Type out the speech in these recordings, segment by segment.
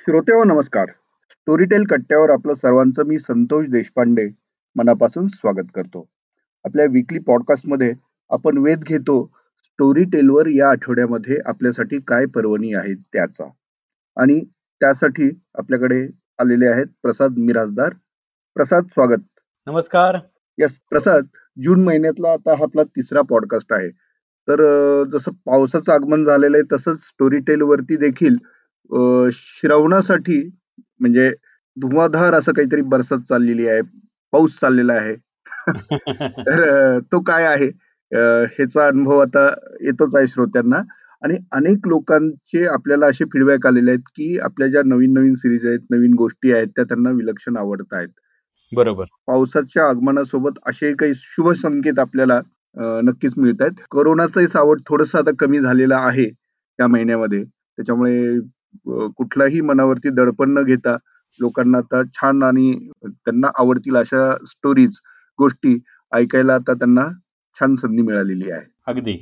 श्रोते हो नमस्कार. स्टोरीटेल कट्ट्यावर आपलं सर्वांचं मी संतोष देशपांडे मनापासून स्वागत करतो. आपल्या विकली पॉडकास्टमध्ये आपण वेध घेतो स्टोरी टेलवर या आठवड्यामध्ये आपल्यासाठी काय पर्वणी आहेत त्याचा. आणि त्यासाठी आपल्याकडे आलेले आहेत प्रसाद मिराजदार प्रसाद स्वागत. नमस्कार. यस प्रसाद जून महिन्यातला आता हा आपला तिसरा पॉडकास्ट आहे. तर जसं पावसाचं आगमन झालेलं आहे तसंच स्टोरी टेल वरती देखील अं, श्रवणासाठी म्हणजे धुवाधार असं काहीतरी बरसत चाललेली आहे पाऊस चाललेला आहे. तर अं, तो काय आहे? अं, ह्याचा अनुभव आता येतोच आहे श्रोत्यांना. आणि अनेक लोकांचे आपल्याला असे फीडबॅक आलेले आहेत की आपल्या ज्या नवीन नवीन सिरीज आहेत नवीन गोष्टी आहेत त्या त्यांना विलक्षण आवडत आहेत. बरोबर. पावसाच्या आगमनासोबत असे काही शुभ संकेत आपल्याला अं, नक्कीच मिळत आहेत. कोरोनाचंही सावट थोडस आता कमी झालेलं आहे या महिन्यामध्ये. त्याच्यामुळे कुठलाही मनावरती दडपण न घेता लोकांना आता छान आणि त्यांना आवडतील अशा स्टोरीज गोष्टी ऐकायला आता त्यांना छान संधी मिळालेली आहे. अगदी.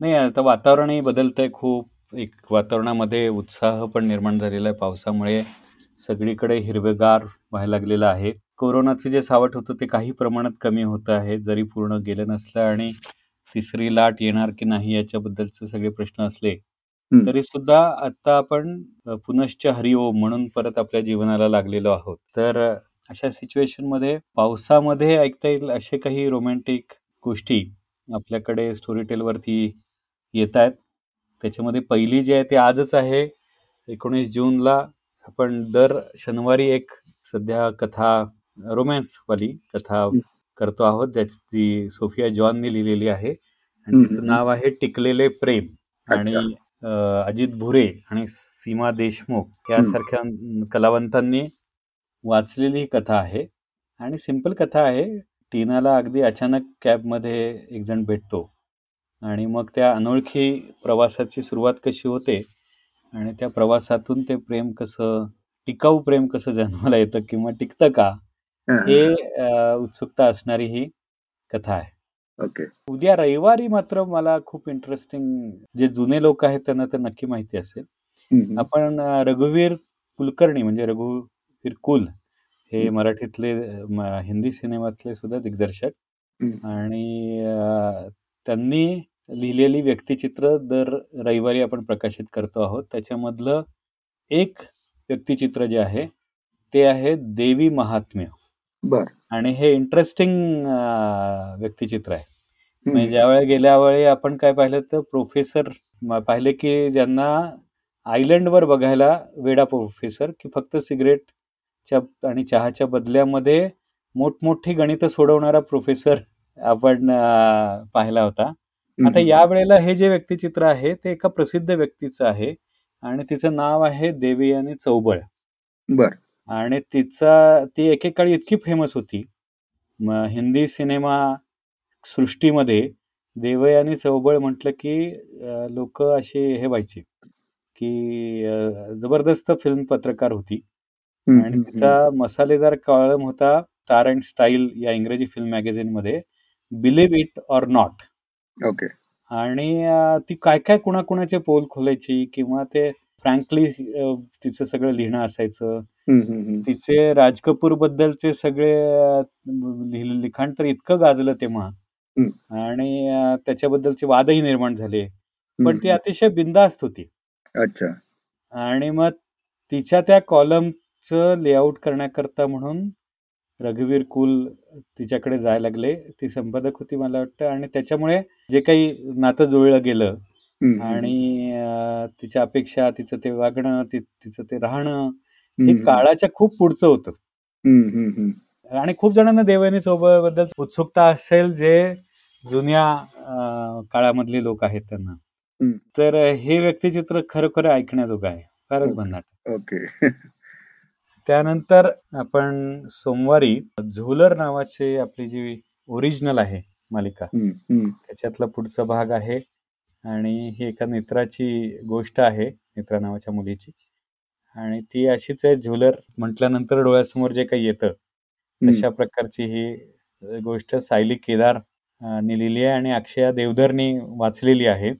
नाही आता वातावरणही बदलतंय खूप. एक वातावरणामध्ये उत्साह पण निर्माण झालेला आहे पावसामुळे. सगळीकडे हिरवेगार व्हायला लागलेलं आहे. कोरोनाचं जे सावट होतं ते काही प्रमाणात कमी होतं आहे. जरी पूर्ण गेलं नसलं आणि तिसरी लाट येणार की नाही याच्याबद्दलचे सगळे प्रश्न असले तरी सुद्धा आता आपण अ, पुनश्च हरिओम म्हणून परत आपल्या जीवनाला लागलेलो आहोत तर अ, अशा सिच्युएशनमध्ये पावसामध्ये ऐकता येईल असे काही रोमॅन्टिक गोष्टी आपल्याकडे स्टोरी टेलवरती येत आहेत त्याच्यामध्ये पहिली जी आहे ती आजच आहे एकोणीस जूनला आपण दर शनिवारी एक सध्या कथा रोमॅन्सवाली कथा हं. करतो आहोत ज्याची सोफिया जॉनने लिहिलेली आहे आणि हं, तिचं हं. नाव आहे टिकलेले प्रेम अच्छा. आणि अजित भुरे आणि सीमा देशमुख यासारख्या कलावंतांनी वाचलेली ही कथा आहे. आणि सिंपल कथा आहे टीनाला अगदी अचानक कॅबमध्ये एक जण भेटतो. आणि मग त्या अनोळखी प्रवासाची सुरुवात कशी होते आणि त्या प्रवासातून ते प्रेम कसं टिकाऊ प्रेम कसं जन्माला येतं किंवा टिकतं का हा, उत्सुकता असणारी ही कथा आहे. ओके उद्या रविवारी मात्र मला खूप इंटरेस्टिंग जे जुने लोक आहेत त्यांना तर नक्की माहिती असेल. आपण रघुवीर कुलकर्णी म्हणजे रघुवीर कुल हे. मराठीतले हिंदी सिनेमातले सुद्धा दिग्दर्शक. आणि त्यांनी लिहिलेली व्यक्तिचित्र दर रविवारी आपण प्रकाशित करतो आहोत त्याच्यामधलं एक व्यक्तिचित्र जे आहे ते आहे देवी महात्म्य बर. आणि हे इंटरेस्टिंग व्यक्तिचित्र आहे. म्हणजे ज्यावेळी गेल्या वेळी आपण काय पाहिलं तर प्रोफेसर म- पाहिले की ज्यांना आयलंडवर बघायला वेडा प्रोफेसर की फक्त सिगरेटच्या आणि चहाच्या बदल्यामध्ये मोठमोठी गणितं सोडवणारा प्रोफेसर आपण अं, पाहिला होता. आता. या वेळेला हे जे व्यक्तिचित्र आहे ते एका प्रसिद्ध व्यक्तीचं आहे आणि तिचं नाव आहे देवयानी चौबळ. बर. आणि तिचा ती एकेकाळी इतकी फेमस होती. हिंदी सिनेमा सृष्टीमध्ये देवयानी चौबळ म्हटलं की लोक असे हे व्हायचे की अ, जबरदस्त फिल्म पत्रकार होती. आणि तिचा मसालेदार कॉलम होता स्टार अँड स्टाईल या इंग्रजी film मॅगझिनमध्ये believe it or not. Okay. आणि अ, ती काय काय कुणाकुणाचे पोल खोलायची किंवा ते फ्रँकली तिचं सगळं लिहिणं असायचं. तिचे राज कपूर बद्दलचे सगळे लिखाण तर इतकं गाजलं तेव्हा. आणि त्याच्याबद्दलचे वादही निर्माण झाले. पण ती. अतिशय बिंदास्त होती. अच्छा. आणि मग तिच्या त्या कॉलमचं लेआउट करण्याकरता म्हणून रघुवीर कुल तिच्याकडे जायला लागले. ती संपादक होती मला वाटतं. आणि त्याच्यामुळे जे काही नातं जुळलं गेलं आणि अ, तिच्या अपेक्षा तिचं ते वागणं ति- तिचं ते राहणं हे. काळाच्या खूप पुढचं होतं. आणि खूप जणांना देवयानी चौबळबद्दल उत्सुकता असेल जे जुन्या अ, काळामधले लोक आहेत त्यांना. तर हे व्यक्तिचित्र खरोखर ऐकण्याजोगं आहे फारच ओके. भन्नाट ओके त्यानंतर आपण सोमवारी झोलर नावाची आपली जी ओरिजिनल आहे मालिका. त्याच्यातला पुढचा भाग आहे आणि ही एका मित्राची गोष्ट आहे मित्रा नावाच्या मुलीची. आणि ती अशीच आहे झोलर म्हटल्यानंतर डोळ्यासमोर जे काही येतं. तशा प्रकारची ही गोष्ट सायली केदार ने लिहिली आहे आणि अक्षया देवधरनी वाचलेली आहे.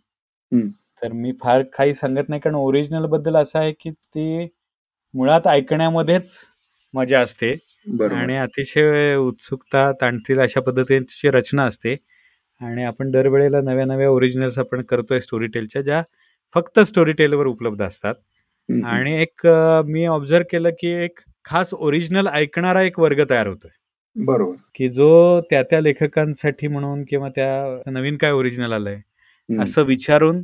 तर मी फार काही सांगत नाही कारण ओरिजिनलबद्दल असं आहे की ती मुळात ऐकण्यामध्येच मजा असते. आणि अतिशय उत्सुकता ताणतील अशा पद्धतीची रचना असते. आणि आपण दरवेळेला नव्या नव्या ओरिजिनल्स आपण करतोय स्टोरी टेलच्या ज्या फक्त स्टोरी टेलवर उपलब्ध असतात. आणि एक मी ऑब्झर्व केलं की एक खास ओरिजिनल ऐकणारा एक वर्ग तयार होतोय बरोबर की जो त्या त्या लेखकांसाठी म्हणून किंवा त्या नवीन काय ओरिजिनल आलंय. असं विचारून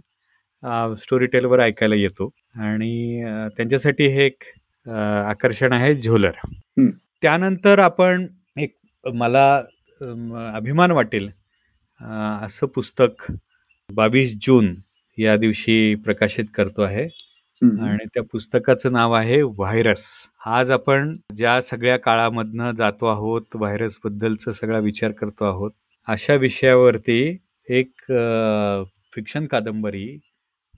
स्टोरी टेलवर ऐकायला येतो आणि त्यांच्यासाठी हे एक आकर्षण आहे झोलर. त्यानंतर आपण एक मला अभिमान वाटेल असं पुस्तक बावीस जून या दिवशी प्रकाशित करतो आहे. आणि त्या पुस्तकाचं नाव आहे व्हायरस. आज आपण ज्या सगळ्या काळामधनं जातो आहोत व्हायरस बद्दलचा सगळा विचार करतो आहोत अशा विषयावरती एक फिक्शन कादंबरी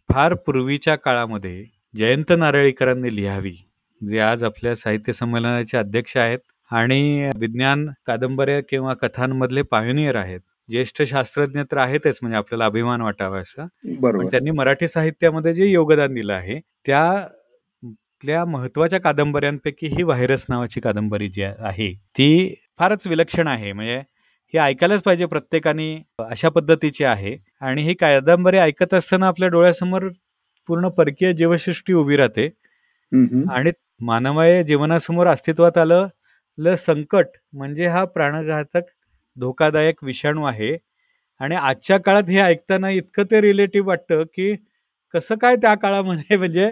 फार पूर्वीच्या काळामध्ये जयंत नारळीकरांनी लिहावी जे आज आपल्या साहित्य संमेलनाचे अध्यक्ष आहेत आणि विज्ञान कादंबऱ्या किंवा कथांमधले पायोनियर आहेत. ज्येष्ठ शास्त्रज्ञ तर आहेतच म्हणजे आपल्याला अभिमान वाटावा असं. पण बरोबर. त्यांनी मराठी साहित्यामध्ये जे योगदान दिलं आहे त्यातल्या महत्त्वाच्या कादंबऱ्यांपैकी ही व्हायरस नावाची कादंबरी जी आहे ती फारच विलक्षण आहे. म्हणजे हे ऐकायलाच पाहिजे प्रत्येकाने अशा पद्धतीची आहे. आणि ही कादंबरी ऐकत असताना आपल्या डोळ्यासमोर पूर्ण परकीय जीवसृष्टी उभी राहते. हम्म. आणि मानवाय जीवनासमोर अस्तित्वात आलं ल संकट म्हणजे हा प्राणघातक धोकादायक विषाणू आहे. आणि आजच्या काळात हे ऐकताना इतकं ते रिलेटिव्ह वाटतं की कसं काय त्या काळामध्ये म्हणजे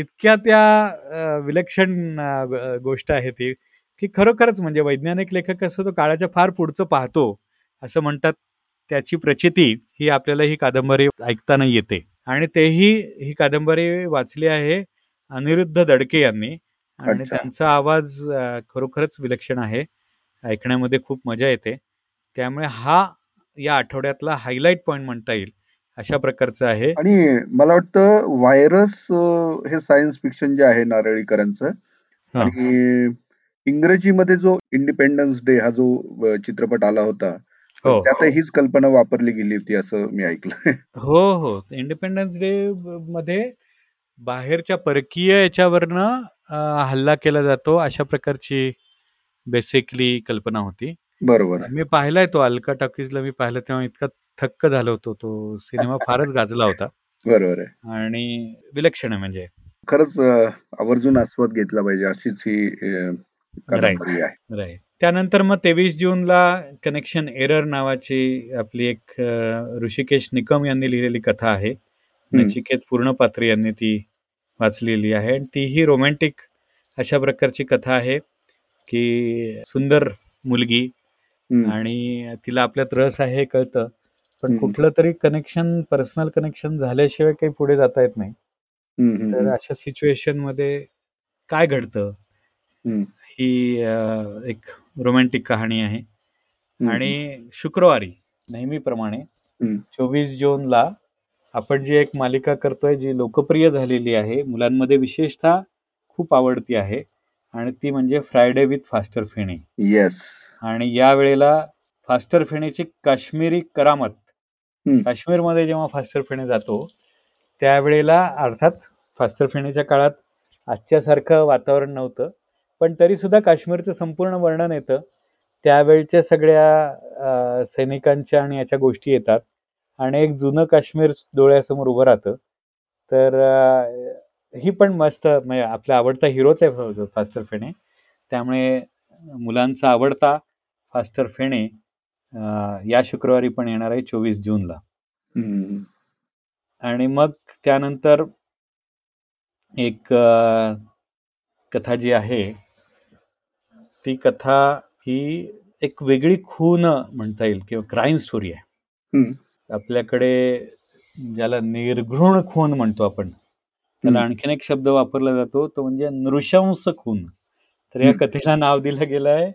इतक्या त्या विलक्षण गोष्ट आहे ती की खरोखरच म्हणजे वैज्ञानिक लेखक असतो तो काळाच्या फार पुढचं पाहतो असं म्हणतात. त्याची प्रचिती ही आपल्याला ही कादंबरी ऐकताना येते. आणि तेही ही कादंबरी वाचली आहे अनिरुद्ध दडके यांनी. आणि. त्यांचा आवाज खरोखरच विलक्षण आहे. ऐकण्यामध्ये खूप मजा येते. त्यामुळे हा या आठवड्यातला हायलाईट पॉईंट म्हणता येईल अशा प्रकारचं आहे. आणि मला वाटतं व्हायरस हे सायन्स फिक्शन जे आहे नारळीकरांचं. आणि इंग्रजीमध्ये जो इंडिपेंडन्स डे हा जो चित्रपट आला होता हो. त्यात हीच कल्पना वापरली गेली होती असं मी ऐकलं हो हो. इंडिपेंडन्स डे मध्ये बाहेरच्या परकीय याच्यावरनं हल्ला केला जातो अशा प्रकारची बेसिकली कल्पना होती. बरोबर. मी पाहिलाय तो अल्का टॉकीजला मी पाहिला तेव्हा इतका थक्क झालो होतो तो सिनेमा फारच गाजला होता. बरोबर आहे. आणि विलक्षण आहे म्हणजे. खरंच अ, आवर्जून आस्वाद घेतला पाहिजे अशीच ही अ, कादंबरी आहे. राईट त्यानंतर मग तेवीस जूनला कनेक्शन एरर नावाची आपली एक अं, ऋषिकेश निकम यांनी लिहिलेली कथा आहे. नचिकेत पूर्णपात्री यांनी ती वाचलेली आहे. आणि तीही रोमॅन्टिक अशा प्रकारची कथा आहे. की सुंदर मुलगी आणि तिला आपल्यात रस आहे हे कळतं. पण. कुठलं तरी कनेक्शन पर्सनल कनेक्शन झाल्याशिवाय काही पुढे जाता येत नाही. तर अशा सिच्युएशनमध्ये काय घडतं? ही एक रोमॅन्टिक कहाणी आहे. आणि शुक्रवारी नेहमीप्रमाणे. चोवीस जूनला आपण जी एक मालिका करतोय जी लोकप्रिय झालेली आहे मुलांमध्ये विशेषतः खूप आवडती आहे आणि ती म्हणजे Friday with Faster Fene yes आणि या वेळेला फास्टर फेणेची काश्मीरी करामत. काश्मीरमध्ये जेव्हा फास्टर फेणे जातो त्यावेळेला अर्थात फास्टर फेणेच्या काळात आजच्यासारखं वातावरण नव्हतं. पण तरी सुद्धा काश्मीरचं संपूर्ण वर्णन येतं. त्यावेळच्या सगळ्या सैनिकांच्या आणि याच्या गोष्टी येतात. आणि एक जुनं काश्मीर डोळ्यासमोर उभं राहतं. तर ही पण मस्त म्हणजे आपला आवडता हिरोच आहे फास्टर फेणे त्यामुळे मुलांचा आवडता फास्टर फेणे या शुक्रवारी पण येणार आहे चोवीस जूनला. आणि मग त्यानंतर एक कथा जी आहे ती कथा ही एक वेगळी खून म्हणता येईल किंवा क्राईम स्टोरी आहे. आपल्याकडे ज्याला निर्घृण खून म्हणतो आपण त्याला. आणखीन एक शब्द वापरला जातो तो म्हणजे नृशंस खून तर या. कथेला नाव दिलं गेलं आहे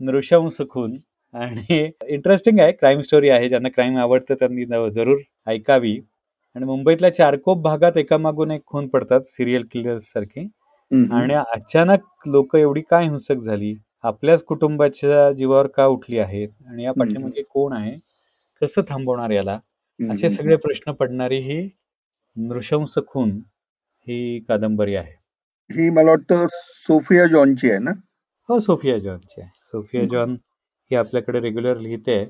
नृशंस खून आणि इंटरेस्टिंग आहे क्राईम स्टोरी आहे ज्यांना क्राईम आवडतं त्यांनी जरूर ऐकावी. आणि मुंबईतल्या चारकोप भागात एकामागून एक खून पडतात सिरियल किलर सारखे. आणि अचानक लोक एवढी काय हिंसक झाली? आपल्याच कुटुंबाच्या जीवावर का उठली आहेत? आणि या पाठीमागे कोण आहे? कसं थांबवणार याला. असे सगळे प्रश्न पडणारी ही नृशंस खून ही कादंबरी आहे. ही मला वाटतं सोफिया जॉनची आहे ना? हो सोफिया जॉनची आहे. सोफिया जॉन ही आपल्याकडे रेग्युलर लिहिते.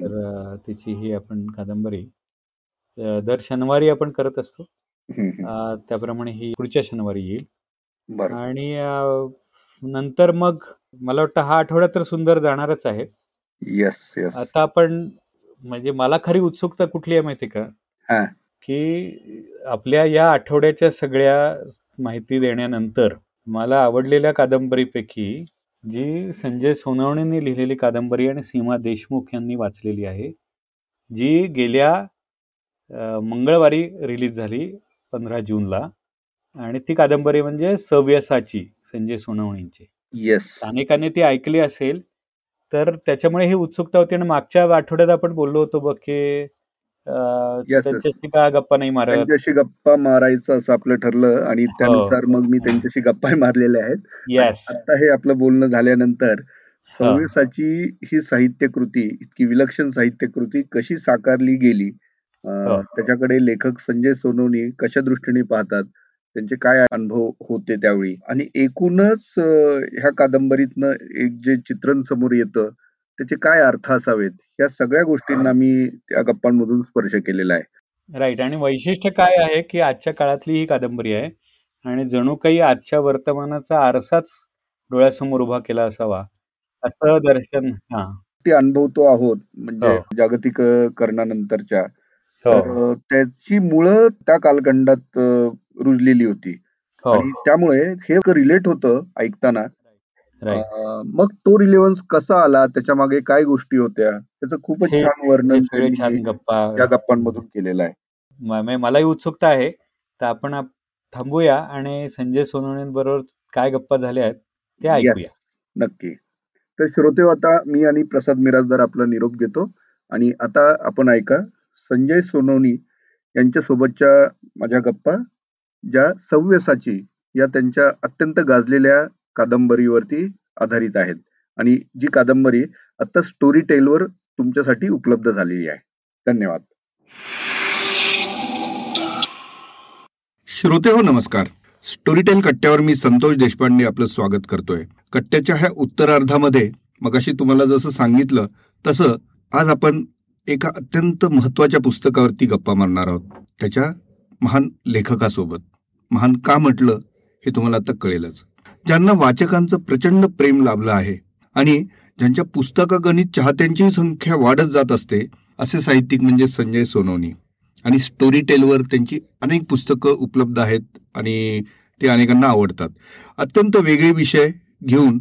तर तिची ही आपण कादंबरी दर शनिवारी आपण करत असतो. त्याप्रमाणे ही पुढच्या शनिवारी येईल. आणि नंतर मग मला वाटतं हा आठवडा तर सुंदर जाणारच आहे. येस येस आता आपण म्हणजे मला खरी उत्सुकता कुठली आहे माहिती का? की आपल्या या आठवड्याच्या सगळ्या माहिती देण्यानंतर मला आवडलेल्या कादंबरीपैकी जी संजय सोनवणेंनी लिहिलेली कादंबरी आणि सीमा देशमुख यांनी वाचलेली आहे जी गेल्या मंगळवारी रिलीज झाली पंधरा जूनला आणि ती कादंबरी म्हणजे सव्यसाची संजय सोनवणेंची. येस अनेकांनी ती ऐकली असेल तर त्याच्यामुळे ही उत्सुकता होती आणि मागच्या आठवड्यात आपण बोललो होतो बघ की त्यांच्याशी का गप्पा नाही मारत? त्यांच्याशी गप्पा मारायचं असं आपलं ठरलं आणि हो. त्यानुसार मग मी त्यांच्याशी गप्पा मारलेल्या आहेत. आता हे आपलं बोलणं झाल्यानंतर सव्वीसाची ही साहित्यकृती इतकी विलक्षण साहित्यकृती कशी साकारली गेली हो. त्याच्याकडे लेखक संजय सोनवणी कशा दृष्टीने पाहतात त्यांचे काय अनुभव होते त्यावेळी? आणि एकूणच ह्या कादंबरीतनं एक जे चित्रण समोर येतं त्याचे काय अर्थ असावेत? या सगळ्या गोष्टींना मी त्या गप्पांमधून स्पर्श केलेला आहे राईट आणि वैशिष्ट्य काय आहे की आजच्या काळातली ही कादंबरी आहे आणि जणू काही आजच्या वर्तमानाचा आरसाच डोळ्यासमोर उभा केला असावा असं दर्शन हा ते अनुभवतो आहोत म्हणजे हो. जागतिकरणानंतरच्या हो. त्याची मुळं त्या कालखंडात रुजलेली होती हो. आणि त्यामुळे हे रिलेट होतं ऐकताना मग तो रिलेव्हन्स कसा आला? त्याच्यामागे काय गोष्टी होत्या? त्याचं खूपच छान वर्णन छान गप्पा या गप्पांमधून केलेलं आहे. मलाही उत्सुकता आहे. तर आपण थांबूया आणि संजय बरोबर काय गप्पा झाल्या आहेत ते ऐकूया. नक्की. तर श्रोते आता मी आणि प्रसाद मिराजदार आपला निरोप घेतो आणि आता आपण ऐका संजय सोनवणी यांच्या सोबतच्या माझ्या गप्पा ज्या सव्यसाची या त्यांच्या अत्यंत गाजलेल्या कादंबरीवरती आधारित आहेत. आणि जी कादंबरी आता स्टोरी टेलवर तुमच्यासाठी उपलब्ध झालेली आहे. धन्यवाद. श्रोते हो नमस्कार. स्टोरीटेल कट्ट्यावर मी संतोष देशपांडे आपलं स्वागत करतोय. कट्ट्याच्या ह्या उत्तरार्धामध्ये मगाशी तुम्हाला जसं सांगितलं तसं आज आपण एका अत्यंत महत्त्वाच्या पुस्तकावरती गप्पा मारणार आहोत. त्याच्या महान लेखकासोबत. महान का म्हटलं हे तुम्हाला आता कळेलच. ज्यांना वाचकांचं प्रचंड प्रेम लाभलं आहे आणि ज्यांच्या पुस्तकागणित चाहत्यांची संख्या वाढत जात असते असे साहित्यिक म्हणजे संजय सोनवणी. आणि स्टोरी टेलवर त्यांची अनेक पुस्तकं उपलब्ध आहेत आणि ते अनेकांना आवडतात. अत्यंत वेगळे विषय घेऊन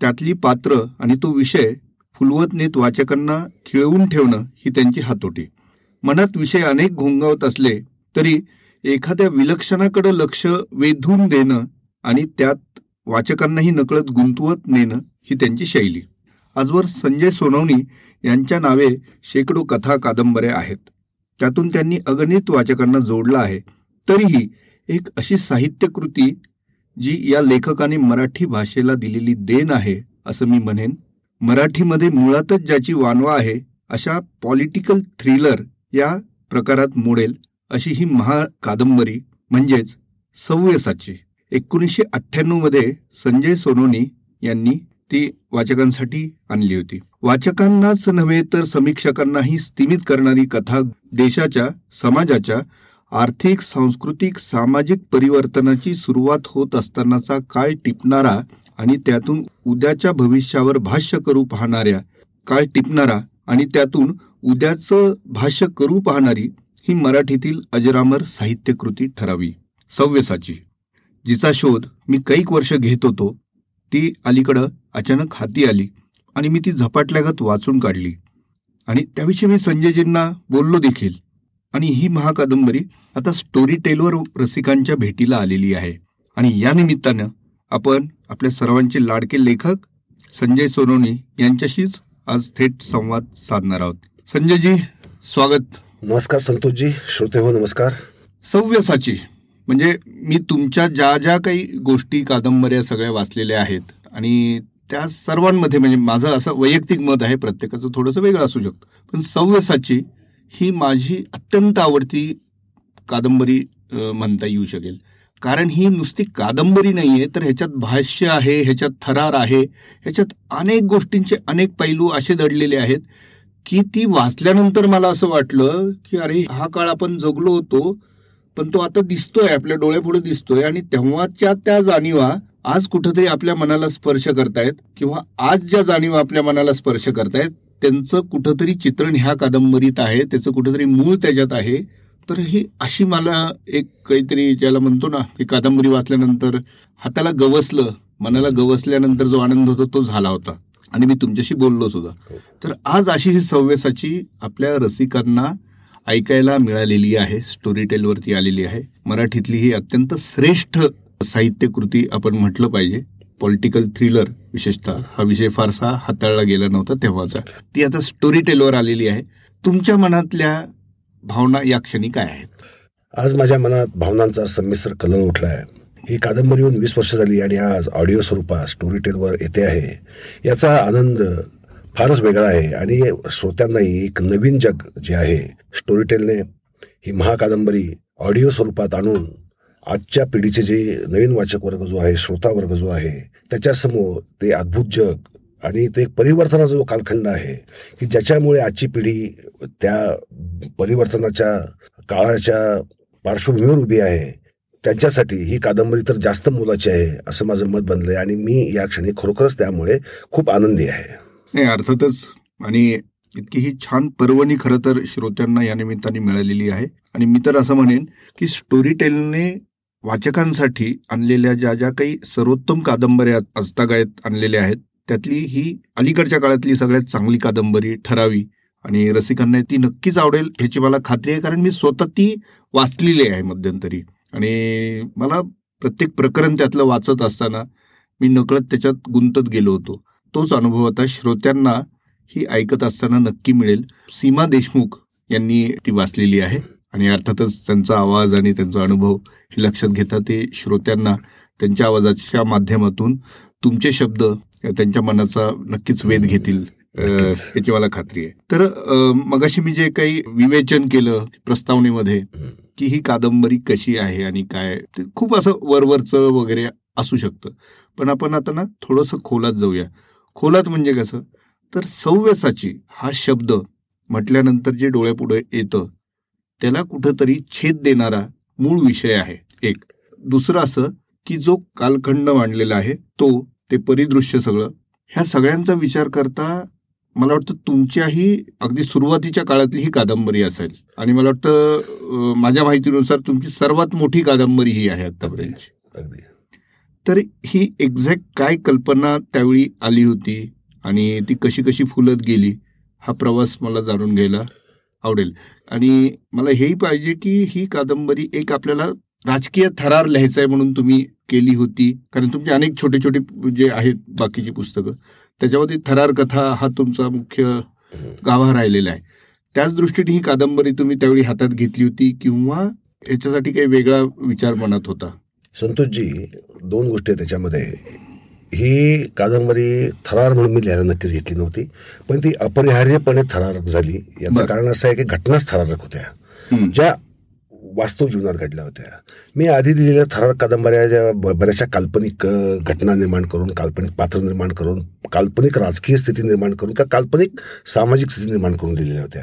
त्यातली पात्र आणि तो विषय फुलवत नेत वाचकांना खिळवून ठेवणं ही त्यांची हातोटी. मनात विषय अनेक घोंगावत असले तरी एखाद्या विलक्षणाकडे लक्ष वेधून देणं आणि त्यात वाचकांनाही नकळत गुंतवत नेणं ही त्यांची शैली. आजवर संजय सोनवणी यांच्या नावे शेकडो कथा कादंबऱ्या आहेत. त्यातून त्यांनी अगणित वाचकांना जोडलं आहे. तरीही एक अशी साहित्यकृती जी या लेखकाने मराठी भाषेला दिलेली देण आहे असं मी म्हणेन. मराठीमध्ये मुळातच ज्याची वानवा आहे अशा पॉलिटिकल थ्रिलर या प्रकारात मोडेल अशी ही महा कादंबरी म्हणजेच सव्यसाची. एकोणीसशे अठ्ठ्याण्णवमध्ये संजय सोनोनी यांनी ती वाचकांसाठी आणली होती. वाचकांनाच नव्हे तर समीक्षकांनाही स्थिमित करणारी कथा देशाच्या समाजाच्या आर्थिक सांस्कृतिक सामाजिक परिवर्तनाची सुरुवात होत असतानाचा काळ टिपणारा आणि त्यातून उद्याच्या भविष्यावर भाष्य करू पाहणाऱ्या काळ टिपणारा आणि त्यातून उद्याचं भाष्य करू पाहणारी ही मराठीतील अजरामर साहित्यकृती ठरावी. सव्यसाची जिचा शोध मी कैक वर्ष घेत होतो ती अलीकडं अचानक हाती आली आणि मी ती झपाटल्यागत वाचून काढली. आणि त्याविषयी मी संजयजींना बोललो देखील. आणि ही महाकादंबरी आता स्टोरी टेलवर रसिकांच्या भेटीला आलेली आहे. आणि या निमित्तानं आपण आपल्या सर्वांचे लाडके लेखक संजय सोनोनी यांच्याशीच आज थेट संवाद साधणार आहोत. संजयजी स्वागत. नमस्कार संतोषजी श्रोते हो नमस्कार. सव्यसाची. म्हणजे मी तुमच्या ज्या ज्या काही गोष्टी कादंबऱ्या सगळ्या वाचलेल्या आहेत आणि त्या सर्वांमध्ये म्हणजे माझं असं वैयक्तिक मत आहे प्रत्येकाचं थोडंसं वेगळं असू शकतं. पण सव्यसाची ही माझी अत्यंत आवडती कादंबरी म्हणता येऊ शकेल. कारण ही नुसती कादंबरी नाही आहे तर ह्याच्यात भाष्य आहे ह्याच्यात थरार आहे ह्याच्यात अनेक गोष्टींचे अनेक पैलू असे दडलेले आहेत की ती वाचल्यानंतर मला असं वाटलं की अरे हा काळ आपण जगलो होतो पण तो आता दिसतोय आपल्या डोळ्यापुढे दिसतोय आणि तेव्हाच्या त्या जाणीवा आज कुठंतरी आपल्या मनाला स्पर्श करतायत किंवा आज ज्या जाणीवा आपल्या मनाला स्पर्श करतायत त्यांचं कुठंतरी चित्रण ह्या कादंबरीत आहे त्याचं कुठंतरी मूळ त्याच्यात आहे. तर ही अशी मला एक काहीतरी ज्याला म्हणतो ना ही कादंबरी वाचल्यानंतर हाताला गवसलं मनाला गवसल्यानंतर जो आनंद होतो तो झाला होता. आणि मी तुमच्याशी बोललो सुद्धा. तर आज अशी ही सव्यसाची आपल्या रसिकांना ऐकायला मिळालेली आहे स्टोरी टेलवरती आलेली आहे. मराठीतली ही अत्यंत श्रेष्ठ साहित्यकृती आपण म्हटलं पाहिजे. पॉलिटिकल थ्रिलर विशेषतः. हा विषय फारसा हाताळला गेला नव्हता तेव्हाचा. ती आता स्टोरी टेलवर आलेली आहे. तुमच्या मनातल्या भावना या क्षणी काय आहेत? आज माझ्या मनात भावनांचा संमिश्र कलर उठला आहे ही कादंबरी येऊन वीस वर्ष झाली आणि आज ऑडिओ स्वरूपात स्टोरी टेलवर येते आहे. याचा आनंद फारच वेगळा आहे. आणि श्रोत्यांनाही एक नवीन जग जे आहे स्टोरी टेलने ही महाकादंबरी ऑडिओ स्वरूपात आणून आजच्या पिढीचे जे नवीन वाचक वर्ग जो आहे श्रोता वर्ग जो आहे त्याच्यासमोर ते अद्भुत जग आणि ते परिवर्तनाचा जो कालखंड आहे की ज्याच्यामुळे आजची पिढी त्या परिवर्तनाच्या काळाच्या पार्श्वभूमीवर उभी आहे त्यांच्यासाठी ही कादंबरी तर जास्त मोलाची आहे असं माझं मत बनलंय. आणि मी या क्षणी खरोखरच त्यामुळे खूप आनंदी आहे. नाही अर्थातच. आणि इतकी ही छान पर्वणी खरं तर श्रोत्यांना या निमित्ताने मिळालेली आहे. आणि मी तर असं म्हणेन की स्टोरी टेलने वाचकांसाठी आणलेल्या ज्या ज्या काही सर्वोत्तम कादंबऱ्या आजतागायत आणलेल्या आहेत त्यातली ही अलीकडच्या काळातली सगळ्यात चांगली कादंबरी ठरावी. आणि रसिकांना ती नक्कीच आवडेल ह्याची मला खात्री आहे कारण मी स्वतः ती वाचलेली आहे मध्यंतरी. आणि मला प्रत्येक प्रकरण त्यातलं वाचत असताना मी नकळत त्याच्यात गुंतत गेलो होतो. तोच अनुभव आता श्रोत्यांना ही ऐकत असताना नक्की मिळेल. सीमा देशमुख यांनी ती वाचलेली आहे आणि अर्थातच त्यांचा आवाज आणि त्यांचा अनुभव हे लक्षात घेता ते श्रोत्यांना त्यांच्या आवाजाच्या माध्यमातून तुमचे शब्द त्यांच्या मनाचा नक्कीच वेध घेतील. याची मला खात्री आहे. तर मगाशी मी जे काही विवेचन केलं प्रस्तावनेमध्ये की ही कादंबरी कशी आहे आणि काय खूप असं वरवरचं वगैरे असू शकतं. पण आपण आता ना थोडंसं खोलात जाऊया. खोलात म्हणजे कसं? तर सव्यसाची हा शब्द म्हटल्यानंतर जे डोळ्यापुढे येतं त्याला कुठंतरी छेद देणारा मूळ विषय आहे एक. दुसरं असं की जो कालखंड मांडलेला आहे तो ते परिदृश्य सगळं ह्या सगळ्यांचा विचार करता मला वाटतं तुमच्याही अगदी सुरुवातीच्या काळातली ही कादंबरी असेल. आणि मला वाटतं माझ्या माहितीनुसार तुमची सर्वात मोठी कादंबरी ही आहे आतापर्यंतची तर ही एक्झॅक्ट काय कल्पना त्यावेळी आली होती आणि ती कशी कशी फुलत गेली हा प्रवास मला जाणून घ्यायला आवडेल. आणि मला हेही पाहिजे की ही कादंबरी एक आपल्याला राजकीय थरार लिहायचा आहे म्हणून तुम्ही केली होती. कारण तुमचे अनेक छोटे छोटे जे आहेत बाकीची पुस्तकं त्याच्यामध्ये थरार कथा हा तुमचा मुख्य गाभा राहिलेला आहे. त्याच दृष्टीने ही कादंबरी तुम्ही त्यावेळी हातात घेतली होती किंवा याच्यासाठी काही वेगळा विचार मनात होता? संतोषजी दोन गोष्टी त्याच्यामध्ये. ही कादंबरी थरार म्हणून मी लिहायला नक्कीच घेतली नव्हती पण ती अपरिहार्यपणे थरारक झाली. याचं कारण असं आहे की घटनाच थरारक होत्या. ज्या वास्तव जीवनात घडल्या होत्या. मी आधी दिलेल्या थरार कादंबऱ्या ज्या बऱ्याचशा काल्पनिक घटना निर्माण करून काल्पनिक पात्र निर्माण करून काल्पनिक राजकीय स्थिती निर्माण करून का काल्पनिक सामाजिक स्थिती निर्माण करून दिलेल्या होत्या.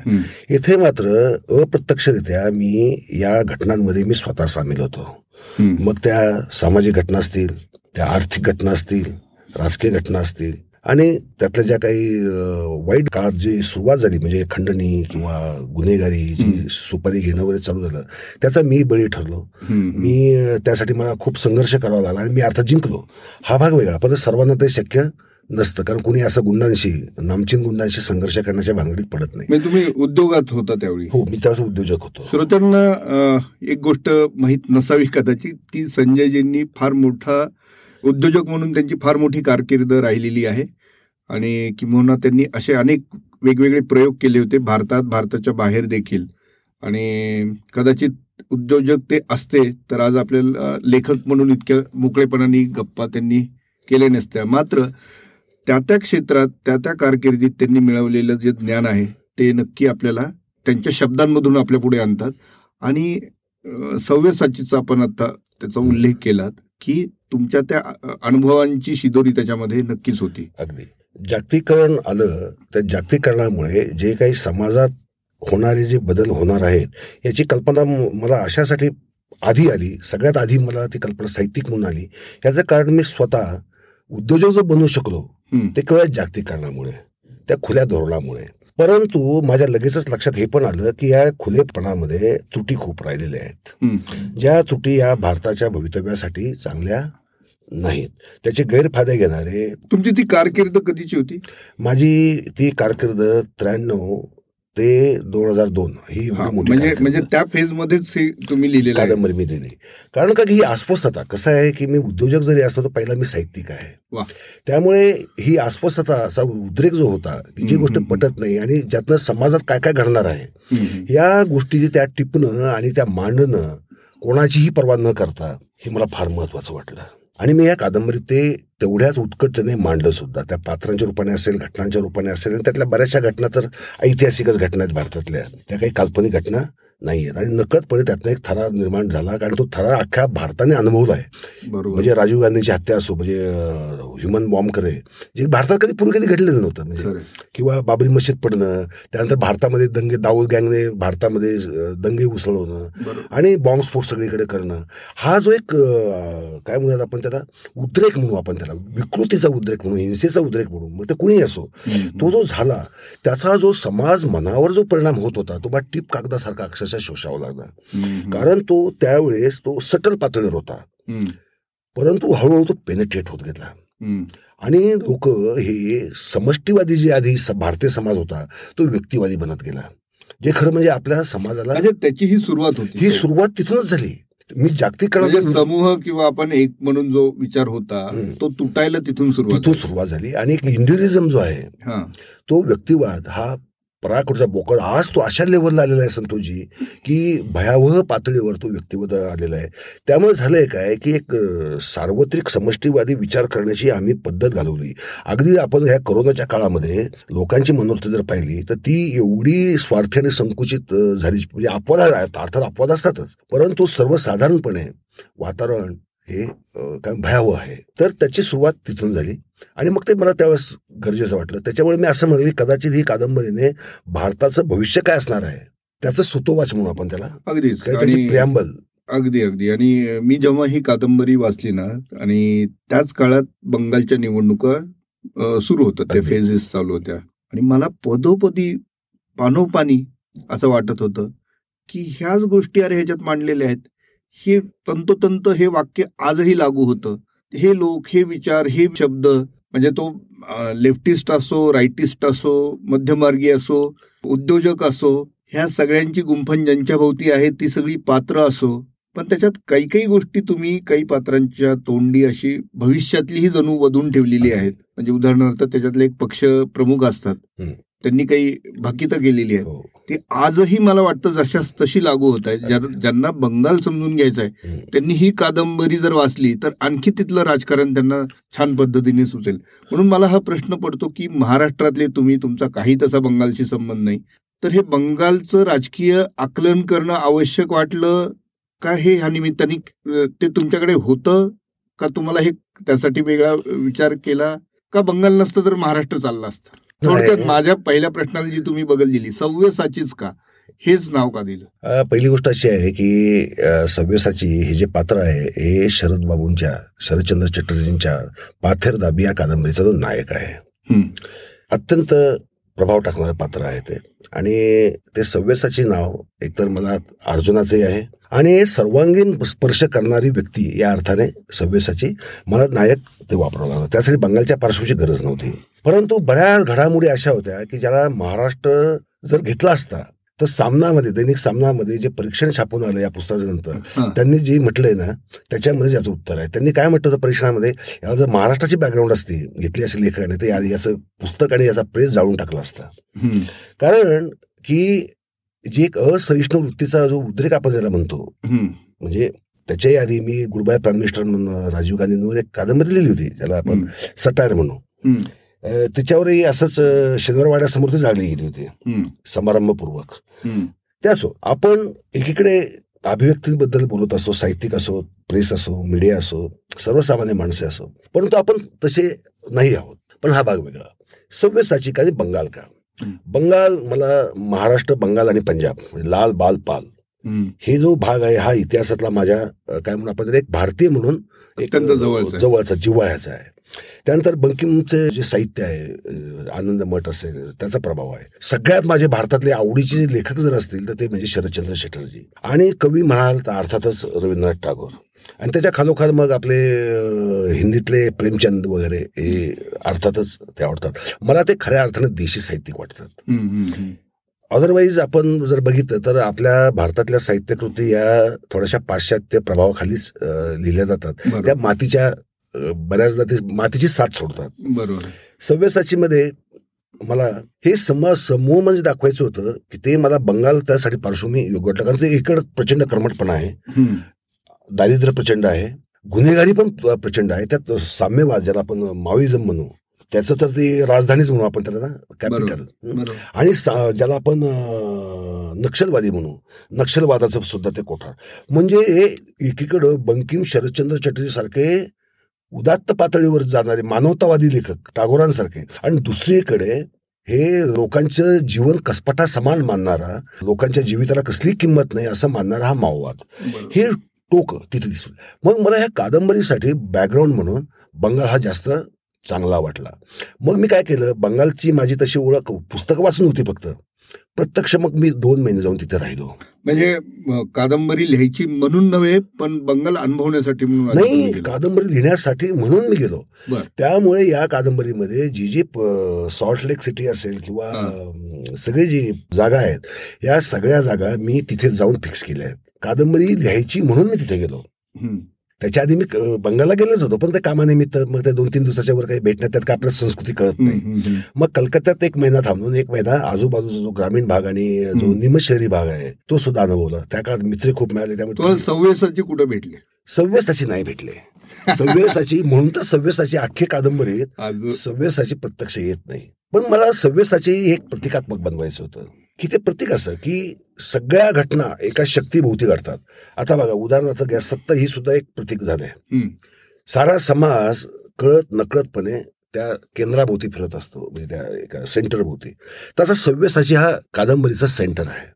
इथे मात्र अप्रत्यक्षरित्या मी या घटनांमध्ये मी स्वतः सामील होतो. मग त्या सामाजिक घटना असतील त्या आर्थिक घटना असतील राजकीय घटना असतील आणि त्यातल्या ज्या काही वाईट काळात जी सुरुवात झाली म्हणजे खंडणी किंवा गुन्हेगारी जी सुपारी घेणं वगैरे चालू झालं त्याचा मी बळी ठरलो. मी त्यासाठी मला खूप संघर्ष करावा लागला आणि मी अर्थात जिंकलो. हा भाग वेगळा पण सर्वांना ते शक्य नसतं कारण कुणी असं गुंडांशी नामचीन गुंडांशी संघर्ष करण्याच्या भानगडीत पडत नाही. तुम्ही उद्योगात होता त्यावेळी? हो मी त्यावेळेस उद्योजक होतो. श्रोत्यांना एक गोष्ट माहीत नसावी कदाचित की संजयजींनी फार मोठा उद्योजक म्हणून त्यांची फार मोठी कारकीर्द राहिलेली आहे. आणि किंबहुना त्यांनी असे अनेक वेगवेगळे प्रयोग केले होते. भारतात भारताच्या बाहेर देखील. आणि कदाचित उद्योजक ते असते तर आज आपल्याला लेखक म्हणून इतक्या मोकळेपणाने गप्पा त्यांनी केले नसत्या. मात्र त्या त्या क्षेत्रात त्या त्या कारकिर्दीत त्यांनी मिळवलेलं जे ज्ञान आहे ते नक्की आपल्याला त्यांच्या शब्दांमधून आपल्या पुढे आणतात. आणि सव्यसाचीचा आपण आता त्याचा उल्लेख केलात की तुमच्या त्या अनुभवांची शिदोरी त्याच्यामध्ये नक्कीच होती. अगदी. जागतिकीकरण आलं त्या जागतिकीकरणामुळे जे काही समाजात होणारे जे बदल होणार आहेत याची कल्पना मला अशासाठी आधी आली सगळ्यात आधी मला ती कल्पना साहित्यिक म्हणून आली याचं कारण मी स्वतः उद्योजक जो बनू शकलो. ते केवळ जागतिकीकरणामुळे त्या खुल्या धोरणामुळे परंतु माझ्या लगेचच लक्षात हे पण आलं की या खुलेपणामध्ये त्रुटी खूप राहिलेल्या आहेत. ज्या त्रुटी या भारताच्या भवितव्यासाठी चांगल्या नाहीत त्याचे गैरफायदे घेणारे तुमची ती कारकीर्द कधीची होती माझी ती कारकीर्द त्र्याण्णव ते दोन हजार दोन ही म्हणजे. म्हणजे त्या फेज मध्येच हे तुम्ही लिहिलेलं कादंबरी मी दिली कारण का की ही अस्वस्थता कसं आहे की मी उद्योजक जरी असलो तर पहिला मी साहित्यिक आहे. त्यामुळे ही अस्वस्थता असा उद्रेक जो होता की जी गोष्ट. पटत नाही आणि ज्यातनं समाजात काय काय घडणार आहे. या गोष्टी त्या टिपणं आणि त्या मांडणं कोणाचीही पर्वा न करता हे मला फार महत्वाचं वाटलं आणि मी या कादंबरीत ते तेवढ्याच उत्कटतेने मांडलं सुद्धा. त्या पात्रांच्या रूपाने असेल घटनांच्या रूपाने असेल आणि त्यातल्या बऱ्याचशा घटना तर ऐतिहासिकच घटना आहेत भारतातल्या. त्या काही काल्पनिक घटना नाही आहेत आणि नकळतपणे त्यातनं एक थरार निर्माण झाला कारण तो थरार अख्ख्या भारताने अनुभवला आहे. म्हणजे राजीव गांधीची हत्या असो म्हणजे ह्युमन बॉम्ब करे जे भारतात कधी पूर्वी कधी घडलेलं नव्हतं. म्हणजे. किंवा बाबरी मशीद पडणं त्यानंतर भारतामध्ये दंगे दाऊद गँगने भारतामध्ये दंगे उसळवणं आणि बॉम्बस्फोट सगळीकडे करणं. हा जो एक काय म्हणूयात आपण त्याला? उद्रेक म्हणू आपण त्याला. विकृतीचा उद्रेक म्हणू हिंसेचा उद्रेक म्हणू. मग ते कुणी असो. तो जो झाला त्याचा जो समाज मनावर जो परिणाम होत होता तो बा टीप कागदासारखा अक्षरशः शोषावा लागला. कारण तो त्यावेळेस तो सटल पातळीवर होता. परंतु हळूहळू तो पेनेट्रेट होत गेला. आणि लोक हे समष्टीवादी जे आधी भारतीय समाज होता तो व्यक्तिवादी बनत गेला. जे खरं म्हणजे आपल्या समाजाला म्हणजे त्याची ही सुरुवात होती. ही सुरुवात तिथूनच झाली. मी म्हणजे जागतिकीकरणाचा समूह किंवा आपण एक म्हणून जो विचार होता. तो तुटायला तिथून सुरुवात तिथून सुरुवात झाली. आणि एक इंडिव्हिज्युअलिझम जो आहे तो व्यक्तिवाद हा पराकडचा बोकड आज तो अशा लेवलला आलेला आहे संतोषजी की भयावह पातळीवर तो व्यक्तिवत आलेला आहे. त्यामुळे झालंय काय की एक सार्वत्रिक समष्टीवादी विचार करण्याची आम्ही पद्धत घालवली. अगदी आपण ह्या कोरोनाच्या काळामध्ये लोकांची मनोवृत्ती जर पाहिली तर ती एवढी स्वार्थी आणि संकुचित झाली. म्हणजे अपवाद अर्थात अपवाद असतातच. परंतु सर्वसाधारणपणे वातावरण हे काय भयावह आहे. तर त्याची सुरुवात तिथून झाली. आणि मग ते मला त्यावेळेस गरजेचं वाटलं. त्याच्यामुळे मी असं म्हणलं की कदाचित ही कादंबरीने भारताचं भविष्य काय असणार आहे? त्याचं सुतोवाच म्हणू आपण त्याला. आणि प्रियांबल अगदी अगदी. आणि मी जेव्हा ही कादंबरी वाचली ना आणि त्याच काळात बंगालच्या निवडणुका सुरू होतात त्या अगदी. फेजेस चालू होत्या. आणि मला पदोपदी पानोपानी असं वाटत होतं की ह्याच गोष्टी अरे ह्याच्यात मांडलेल्या आहेत. हे तंतोतंत हे वाक्य आजही लागू होतं. हे लोक हे विचार हे शब्द म्हणजे तो लेफ्टिस्ट असो राईटिस्ट असो मध्यमार्गी असो उद्योजक असो ह्या सगळ्यांची गुंफण ज्यांच्या भोवती आहे ती सगळी पात्र असो. पण त्याच्यात काही काही गोष्टी तुम्ही काही पात्रांच्या तोंडी अशी भविष्यातलीही जणू वधून ठेवलेली आहेत. म्हणजे उदाहरणार्थ त्याच्यातले एक पक्ष प्रमुख असतात. त्यांनी काही भाकीतं केलेली आहेत. हो. ते आजही मला वाटतं जशाच तशी लागू होत ज्या- ज्यांना बंगाल समजून घ्यायचं आहे. त्यांनी ही कादंबरी जर वाचली तर आणखी तिथलं राजकारण त्यांना छान पद्धतीने सुचेल. म्हणून मला हा प्रश्न पडतो की महाराष्ट्रातले तुम्ही तुमचा काही तसा बंगालशी संबंध नाही तर हे बंगालचं राजकीय आकलन करणं आवश्यक वाटलं का हे ह्या निमित्ताने ते तुमच्याकडे होतं का तुम्हाला हे त्यासाठी वेगळा विचार केला? का बंगाल नसतं तर महाराष्ट्र चाललं असतं? थोडक्यात. माझ्या पहिल्या प्रश्नाला जी तुम्ही बगल दिली सव्यसाचीच का हेच नाव का दिलं पहिली गोष्ट अशी आहे की सव्यसाची हे जे पात्र आहे हे शरद बाबूंच्या शरदचंद्र चटर्जींच्या पाथेर दाबी या कादंबरीचा जो नायक आहे हम्म. अत्यंत प्रभाव टाकणारं पात्र आहे ते आणि ते सव्यसाचे नाव एकतर मला अर्जुनाचे आहे आणि सर्वांगीण स्पर्श करणारी व्यक्ती या अर्थाने सव्यसाची मला नायक ते वापरावं लागलं. त्यासाठी बंगालच्या पार्श्वची गरज नव्हती. परंतु बऱ्याच घडामोडी अशा होत्या की ज्याला महाराष्ट्र जर घेतला असता तर सामनामध्ये दैनिक सामनामध्ये जे परीक्षण छापून आलं या पुस्तकाच्या नंतर. त्यांनी जे म्हटलंय ना त्याच्यामध्ये याचं उत्तर आहे. त्यांनी काय म्हटलं होतं परीक्षणामध्ये? याला जर महाराष्ट्राची बॅकग्राऊंड असती घेतली असेल लेखकाने तर याचं पुस्तक आणि याचा प्रेस जाळून टाकला असता. कारण की जी एक असहिष्णू वृत्तीचा जो उद्रेक आपण ज्याला म्हणतो. म्हणजे त्याच्याही आधी मी गुडबाय प्राईम मिनिस्टर म्हणून राजीव गांधींवर एक कादंबरी लिहिली होती ज्याला आपण. सटायर म्हणू त्याच्यावरही असंच शनिवारवाड्यासमोर ती जाळली गेली होती. समारंभपूर्वक हम्म. ते असो आपण एकीकडे अभिव्यक्तीबद्दल बोलत असो साहित्यिक असो प्रेस असो मीडिया असो सर्वसामान्य माणसे असो परंतु आपण तसे नाही आहोत पण हा भाग वेगळा सव्यसाची का बंगाल का. बंगाल मला महाराष्ट्र बंगाल आणि पंजाब म्हणजे लाल बाल पाल. हे जो भाग आहे हा इतिहासातला माझ्या काय म्हणून आपण एक भारतीय म्हणून एक जवळचा जिव्हाळ्याचा आहे. त्यानंतर बंकिमचे जे साहित्य आहे आनंद मठ असेल त्याचा प्रभाव आहे. सगळ्यात माझे भारतातले आवडीचे लेखक जर असतील तर ते म्हणजे शरदचंद्र शेटरजी. आणि कवी म्हणाल तर अर्थातच रवींद्रनाथ टागोर. आणि त्याच्या खालोखाल मग आपले हिंदीतले प्रेमचंद वगैरे हे अर्थातच ते आवडतात मला ते खऱ्या अर्थाने देशी साहित्यिक वाटतात. अदरवाईज आपण जर बघितलं तर आपल्या भारतातल्या साहित्यकृती या थोड्याशा पाश्चात्य प्रभावाखालीच लिहिल्या जातात. त्या मातीच्या बऱ्याचदा ते मातीची साथ सोडतात बरोबर आहे. सव्यसाचीमध्ये मला हे सम समूह म्हणजे दाखवायचं होतं की ते मला बंगाल त्यासाठी पार्श्वभूमी योग्य वाटलं कारण ते इकड प्रचंड कर्मटपणा आहे. दारिद्र्य प्रचंड आहे. गुन्हेगारी पण प्रचंड आहे. त्यात साम्यवाद ज्याला आपण माओइझम म्हणू त्याचं तर ती राजधानीच म्हणू आपण त्याला कॅपिटल आणि ज्याला आपण नक्षलवादी म्हणू नक्षलवादाचं सुद्धा ते कोठार. म्हणजे हे एकीकडं बंकिम शरदचंद्र चटर्जी सारखे उदात्त पातळीवर जाणारे मानवतावादी लेखक टागोरांसारखे. आणि दुसरीकडे हे लोकांचं जीवन कसपटा समान मानणारा लोकांच्या जीविताला कसली किंमत नाही असं मानणारा हा माओवाद. हे टोक तिथे दिसलं. मग मला ह्या कादंबरीसाठी बॅकग्राऊंड म्हणून बंगाल हा जास्त चांगला वाटला. मग मी काय केलं? बंगालची माझी तशी ओळख पुस्तकं वाचून होती फक्त. प्रत्यक्ष मग मी दोन महिने जाऊन तिथे राहिलो. म्हणजे कादंबरी लिहायची म्हणून नव्हे पण बंगाल अनुभवण्यासाठी नाही. कादंबरी लिहिण्यासाठी म्हणून मी गेलो. त्यामुळे या कादंबरीमध्ये जी जी सॉल्ट लेक सिटी असेल किंवा सगळी जी जागा आहेत या सगळ्या जागा मी तिथे जाऊन फिक्स केल्या आहेत. कादंबरी लिहायची म्हणून मी तिथे गेलो. त्याच्या आधी मी क- बंगालला गेलोच होतो पण ते कामानिमित्त मग ते दोन तीन दिवसाच्या वर काही भेटण्यात त्यात काय आपल्याला संस्कृती कळत नाही. मग कलकत्त्यात एक महिना थांबून एक महिना आजूबाजूचा जो ग्रामीण भाग आणि जो. निमशहरी भाग आहे तो सुद्धा अनुभवला. त्या काळात मित्र खूप मिळाले त्यामुळे सव्वीसाची कुठं भेटली? सव्यसाची नाही भेटले. सव्यसाची म्हणून तर सव्यसाची अख्खी कादंबरीत आज सव्यसाची प्रत्यक्ष येत नाही. पण मला सव्यसाची एक प्रतिकात्मक बनवायचं होतं. की ते प्रतीक असं की सगळ्या घटना एका शक्तीभोवती घडतात. आता बघा उदाहरणार्थ गॅस सत्ता ही सुद्धा एक प्रतीक झाले. सारा समाज कळत नकळतपणे त्या केंद्राभोवती फिरत असतो म्हणजे त्या एका सेंटरभोवती. तसा सव्यसाची हा कादंबरीचा सेंटर आहे.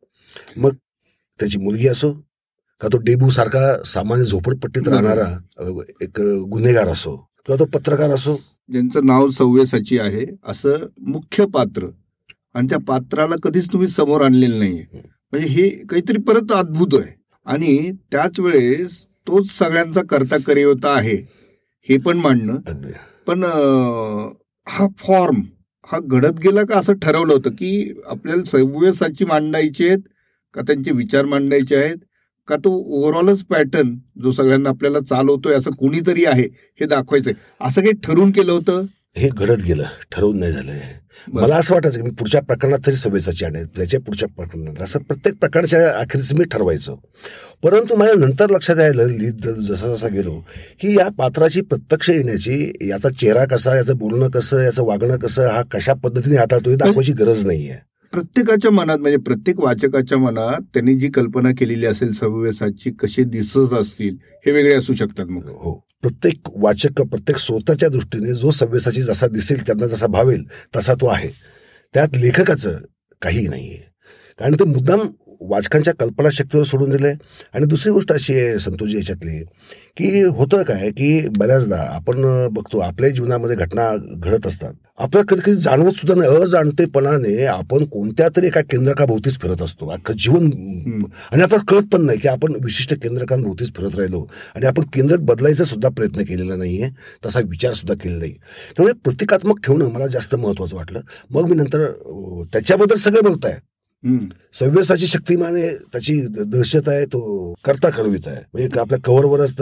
मग त्याची मुलगी असो का तो डेबू सारखा सामान्य झोपडपट्टीत. राहणारा एक गुन्हेगार असो किंवा तो पत्रकार असो. ज्यांचं नाव सव्यसाची आहे असं मुख्य पात्र आणि त्या पात्राला कधीच तुम्ही समोर आणलेलं नाहीये. म्हणजे हे काहीतरी परत अद्भुत आहे. आणि त्याच वेळेस तोच सगळ्यांचा करता करियोता आहे. हे पण मांडणं. पण हा फॉर्म हा घडत गेला का असं ठरवलं होतं की आपल्याला सव्यसाची मांडायची आहेत का त्यांचे विचार मांडायचे आहेत का तो ओव्हरऑलच पॅटर्न जो सगळ्यांना आपल्याला चालवतोय असं कोणीतरी आहे हे दाखवायचंय. असं काही ठरवून केलं होतं? हे घडत गेलं. ठरवून नाही झालंय. मला असं वाटायचं की मी पुढच्या प्रकरणात तरी सव्यसाची आणेल त्याच्या पुढच्या प्रकरणात. असं प्रत्येक प्रकारच्या अखेरीच मी ठरवायचं. परंतु माझ्या नंतर लक्षात यायला लिहित जसा जसा गेलो की या पात्राची प्रत्यक्ष येण्याची याचा चेहरा कसा याचं बोलणं कसं याचं वागणं कसं हा कशा पद्धतीने हाताळतो हे दाखवायची गरज नाहीये. प्रत्येकाच्या मनात म्हणजे प्रत्येक वाचकाच्या मनात त्यांनी जी कल्पना केलेली असेल सव्यसाची कशी दिसत असतील हे वेगळे असू शकतात मग. हो. प्रत्येक वाचक प्रत्येक स्रोताच्या दृष्टीने जो सव्यसाची जसा दिसेल त्यांना जसा भावेल तसा तो आहे. त्यात लेखकाचं काही आहे कारण तो मुद्दाम वाचकांच्या कल्पनाशक्तीवर सोडून दिले आणि दुसरी गोष्ट अशी आहे संतोषजी याच्यातली की होतं काय की बऱ्याचदा आपण बघतो आपल्या जीवनामध्ये घटना घडत असतात. आपल्याला कधी कधी जाणवत सुद्धा नाही. अजाणतेपणाने आपण कोणत्या तरी एका केंद्रकाभोवतीच फिरत असतो. अख्खं जीवन आणि आपल्याला कळत पण नाही की आपण विशिष्ट केंद्रकांभोवतीच फिरत राहिलो. आणि आपण केंद्र बदलायचा सुद्धा प्रयत्न केलेला नाहीये तसा विचार सुद्धा केलेला नाही. त्यामुळे प्रतिकात्मक ठेवणं मला जास्त महत्वाचं वाटलं. मग मी नंतर त्याच्याबद्दल सगळे बोलताय. सव्यसाची शक्तिमान आहे त्याची दहशत आहे तो करता कळवित आहे. म्हणजे आपल्या कव्हरवरच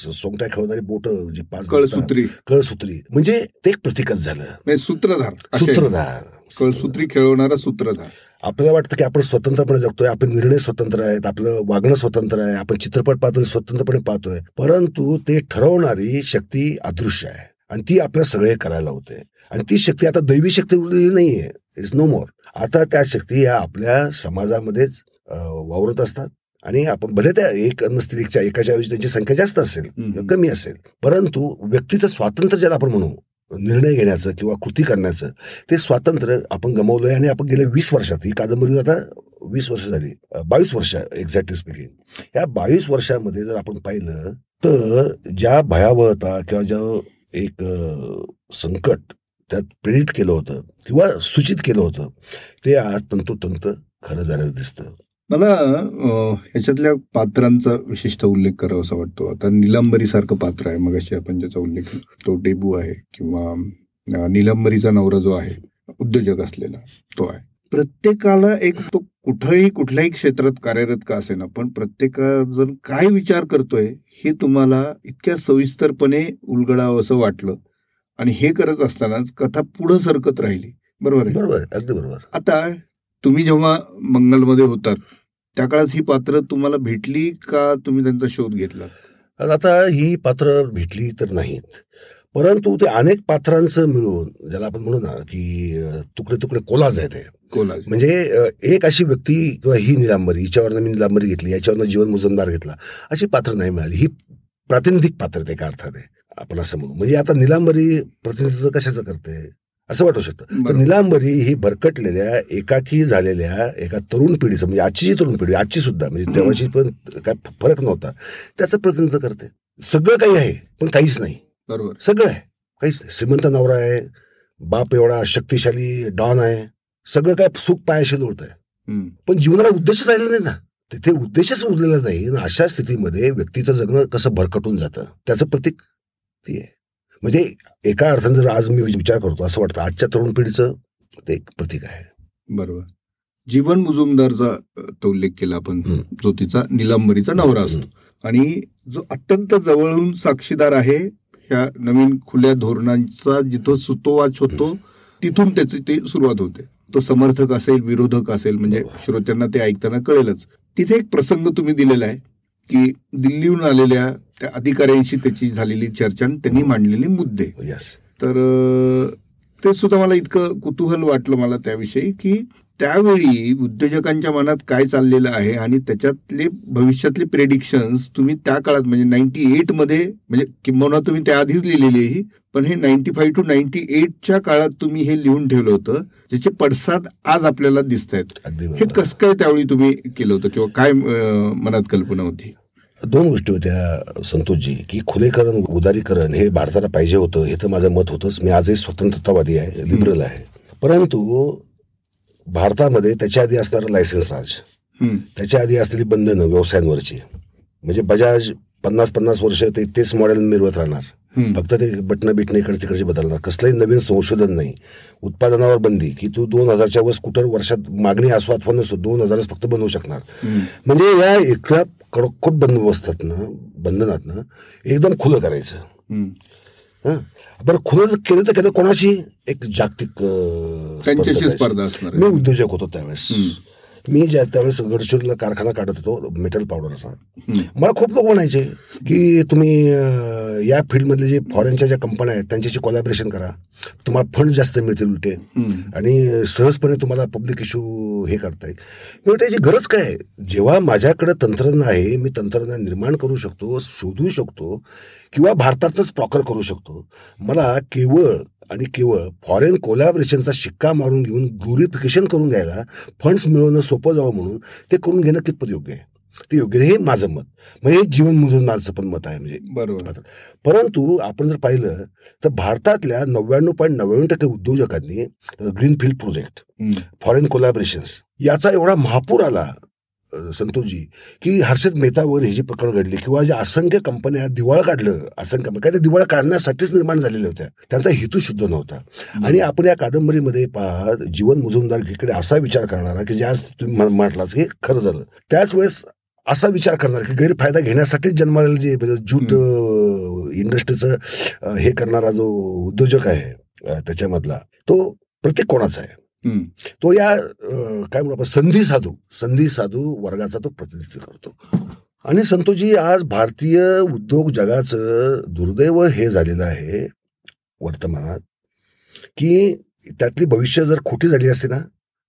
सोंगट्या खेळणारी बोट जी पाच कळसूत्री. कळसूत्री. म्हणजे ते एक प्रतीकच झालं. म्हणजे सूत्रधार. सूत्रधार. कळसूत्री खेळवणारा सूत्रधार. आपल्याला वाटतं की आपण स्वतंत्रपणे जगतोय आपले निर्णय स्वतंत्र आहेत आपलं वागणं स्वतंत्र आहे आपण चित्रपट पाहतोय स्वतंत्रपणे पाहतोय. परंतु ते ठरवणारी शक्ती अदृश्य आहे. आणि ती आपल्याला सगळे करायला होते. आणि ती शक्ती आता दैवी शक्ती उरलेली नाहीये. इट्स नो मोर आता त्या शक्ती ह्या आपल्या समाजामध्येच वावरत असतात आणि आपण भले त्या एक नसतील एकच्या ऐवजी त्यांची संख्या जास्त असेल. कमी असेल परंतु व्यक्तीचं स्वातंत्र्य ज्याला आपण म्हणू निर्णय घेण्याचं किंवा कृती करण्याचं ते स्वातंत्र्य आपण गमावलंय आणि आपण गेल्या वीस वर्षात ही कादंबरी आता वीस वर्ष झाली बावीस वर्ष एक्झॅक्टली स्पीकिंग या बावीस वर्षामध्ये जर आपण पाहिलं तर ज्या भयावहता किंवा ज्या एक संकट त्यात प्रेरित केलं होतं किंवा सूचित केलं होतं. ते आज तंतोतंत खरं झालं दिसतं. मला याच्यातल्या पात्रांचा विशिष्ट उल्लेख करावा वाटतो. आता निलंबरी सारखं पात्र आहे. मग आपण ज्याचा उल्लेख तो डेबू आहे किंवा निलंबरीचा नवरा जो आहे उद्योजक असलेला तो आहे. प्रत्येकाला एक तो कुठंही कुठल्याही क्षेत्रात कार्यरत का असेना पण प्रत्येकाजण काय विचार करतोय हे तुम्हाला इतक्या सविस्तरपणे उलगडावं असं वाटलं आणि हे करत असतानाच कथा पुढं सरकत राहिली. बरोबर आहे? बरोबर अगदी बरोबर. आता तुम्ही जेव्हा मंगलमध्ये होतात त्या काळात ही पात्र तुम्हाला भेटली का तुम्ही त्यांचा शोध घेतला? आता ही पात्र भेटली तर नाहीत. परंतु ते अनेक पात्रांचं मिळून ज्याला आपण म्हणू ना की तुकडे तुकडे कोलाज आहे ते. कोलाज. म्हणजे एक अशी व्यक्ती किंवा ही निलांबरी हिच्यावरनं मी निलांबरी घेतली याच्यावरनं जीवन मुजमदार घेतला अशी पात्र नाही मिळाली. ही प्रातिनिधिक पात्र आहेत एका अर्थाने आपण असं म्हणू. म्हणजे आता निलांबरी प्रतिनिधित्व कशाचं करते? असं वाटू शकतं. तर. निलांबरी ही भरकटलेल्या एकाकी झालेल्या एका तरुण पिढीचं म्हणजे आजची जी तरुण पिढी आजची सुद्धा म्हणजे तेव्हाची पण काय फरक नव्हता. त्याचं प्रतिनिधित्व करते. सगळं काही आहे पण काहीच नाही. बरोबर. सगळं आहे. काहीच नाही. श्रीमंत नवरा आहे बाप एवढा शक्तिशाली डॉन आहे. सगळं काय सुख पायाशी लोळत आहे. पण जीवनाला उद्देश राहिला नाही ना. तिथे उद्देशच उरलेला नाही. अशा स्थितीमध्ये व्यक्तीचं जगणं कसं भरकटून जातं त्याचं प्रतीक ती आहे. म्हणजे एका अर्थाने जर आज मी विचार करतो असं वाटतं आजच्या तरुण पिढीचं ते एक प्रतीक आहे. बरोबर. जीवन मुजुमदारचा तो उल्लेख केला आपण. जो तिचा निलंबरीचा नवरा असतो. आणि जो अत्यंत जवळून साक्षीदार आहे ह्या नवीन खुल्या धोरणांचा जिथं सुतोवाच होतो तिथून त्याची ती सुरुवात होते. तो समर्थक असेल विरोधक असेल म्हणजे श्रोत्यांना ते ऐकताना कळेलच. तिथे एक प्रसंग तुम्ही दिलेला आहे. की दिल्लीहून आलेल्या त्या अधिकाऱ्यांशी त्याची झालेली चर्चा आणि त्यांनी मांडलेले मुद्दे. यस तर ते सुद्धा मला इतकं कुतूहल वाटलं मला त्याविषयी की त्यावेळी उद्योजकांच्या मनात काय चाललेलं आहे आणि त्याच्यातले भविष्यातले प्रेडिक्शन्स तुम्ही त्या काळात म्हणजे नाईन्टी एटमध्ये म्हणजे किंबहुना तुम्ही त्याआधीच लिहिलेली पण हे नाईन्टी फाईव्ह टू नाईन्टी एटच्या काळात तुम्ही हे लिहून ठेवलं होतं ज्याचे पडसाद आज आपल्याला दिसत आहेत हे कसं काय त्यावेळी तुम्ही केलं होतं किंवा काय मनात कल्पना होती? दोन गोष्टी होत्या संतोषजी की खुलेकरण उदारीकरण हे भारताला पाहिजे होतं हे तर माझं मत होतंच. मी आजही स्वतंत्रतावादी आहे लिबरल आहे. परंतु भारतामध्ये त्याच्या आधी असणारं लायसन्स राज. त्याच्या आधी असलेली बंधनं व्यवसायांवरची. म्हणजे बजाज पन्नास पन्नास वर्ष ते तेच मॉडेल मिरवत राहणार. फक्त ते बटणं बिटणं इकडे तिकडचे बदलणार. कसलंही नवीन संशोधन नाही. उत्पादनावर बंदी. की तू दोन हजारच्या वर स्कूटर वर्षात मागणी असो अथवा नसो दोन हजारच फक्त बनवू शकणार. म्हणजे या एका कडकोट बंदोबस्तातनं बंधनातनं एकदम खुलं करायचं. हं? बरं खुलं केलं तर केलं कोणाशी? एक जागतिक स्पर्धा मी. उद्योजक होतो त्यावेळेस. मी ज्या त्यावेळेस गडचिरोलीला कारखाना काढत होतो मेटल पावडरचा. मला खूप लोक म्हणायचे की तुम्ही या फील्डमधले जे फॉरेनच्या ज्या कंपन्या आहेत त्यांच्याशी कोलॅबरेशन करा तुम्हाला फंड जास्त मिळतील उलटे. आणि सहजपणे तुम्हाला पब्लिक इश्यू हे करता येईल मी त्याची गरज काय आहे? जेव्हा माझ्याकडे तंत्रज्ञान आहे मी तंत्रज्ञान निर्माण करू शकतो शोधू शकतो किंवा भारतातच प्रॉकर करू शकतो मला केवळ आणि केवळ फॉरेन कोलॅबरेशनचा शिक्का मारून घेऊन ग्लोरिफिकेशन करून घ्यायला फंड्स मिळवणं सोपं जावं म्हणून ते करून घेणं कितपत योग्य आहे? ते योग्य हे माझं मत. म्हणजे हे जीवन मुजून माझं पण मत आहे म्हणजे. बरोबर. परंतु आपण जर पाहिलं तर भारतातल्या नव्याण्णव पॉईंट नव्याण्णव टक्के उद्योजकांनी ग्रीनफील्ड प्रोजेक्ट. फॉरेन कोलॅबरेशन्स याचा एवढा महापूर आला संतोषजी की हर्षद मेहतावर हे जी प्रकरण घडली किंवा ज्या असंख्य कंपन्या दिवाळ काढलं असंख्य काय ते दिवाळ काढण्यासाठीच निर्माण झालेल्या होत्या त्यांचा हेतू शुद्ध नव्हता. आणि आपण या कादंबरीमध्ये पहा जीवन मुजुमदारकीकडे असा विचार करणारा की ज्या तुम्ही म्हण- म्हटलाच हे खरं झालं. त्याच वेळेस असा विचार करणार की गैरफायदा घेण्यासाठीच जन्माला जे ज्यूट इंडस्ट्रीचं हे करणारा जो उद्योजक आहे त्याच्यामधला तो प्रत्येक कोणाचा आहे. तो या काय म्हणू आपण संधी साधू संधी साधू वर्गाचा तो प्रतिनिधित्व करतो. आणि संतोषजी आज भारतीय उद्योग जगाचं दुर्दैव हे झालेलं आहे वर्तमानात की त्यातली भविष्य जर खोटी झाली असते ना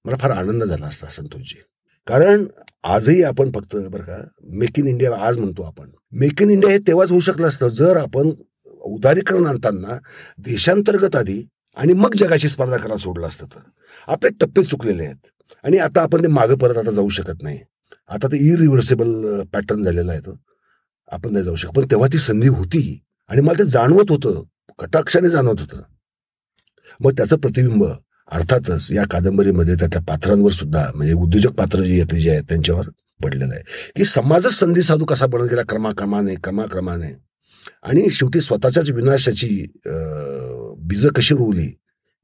मला फार आनंद झाला असता संतोषजी. कारण आजही आपण फक्त बरं का मेक इन इंडिया आज म्हणतो आपण. मेक इन इंडिया हे तेव्हाच होऊ शकलं असतं जर आपण उदारीकरण आणताना देशांतर्गत आधी आणि मग जगाशी स्पर्धा करायला सोडलं असतं तर. आपले टप्पे चुकलेले आहेत. आणि आता आपण ते मागं परत आता जाऊ शकत नाही. आता ते इरिव्हर्सेबल पॅटर्न झालेला आहे तो. आपण नाही जाऊ शकत. पण तेव्हा ती संधी होती. आणि मला ते जाणवत होतं. कटाक्षाने जाणवत होतं. मग त्याचं प्रतिबिंब अर्थातच या कादंबरीमध्ये त्याच्या पात्रांवर सुद्धा म्हणजे उद्योजक पात्र जे येते जे आहेत त्यांच्यावर पडलेलं आहे. की समाजच संधी साधू कसा बनत गेला? क्रमाक्रमाने क्रमाक्रमाने. आणि शेवटी स्वतःच्याच विनाशाची बीज कशी रोवली?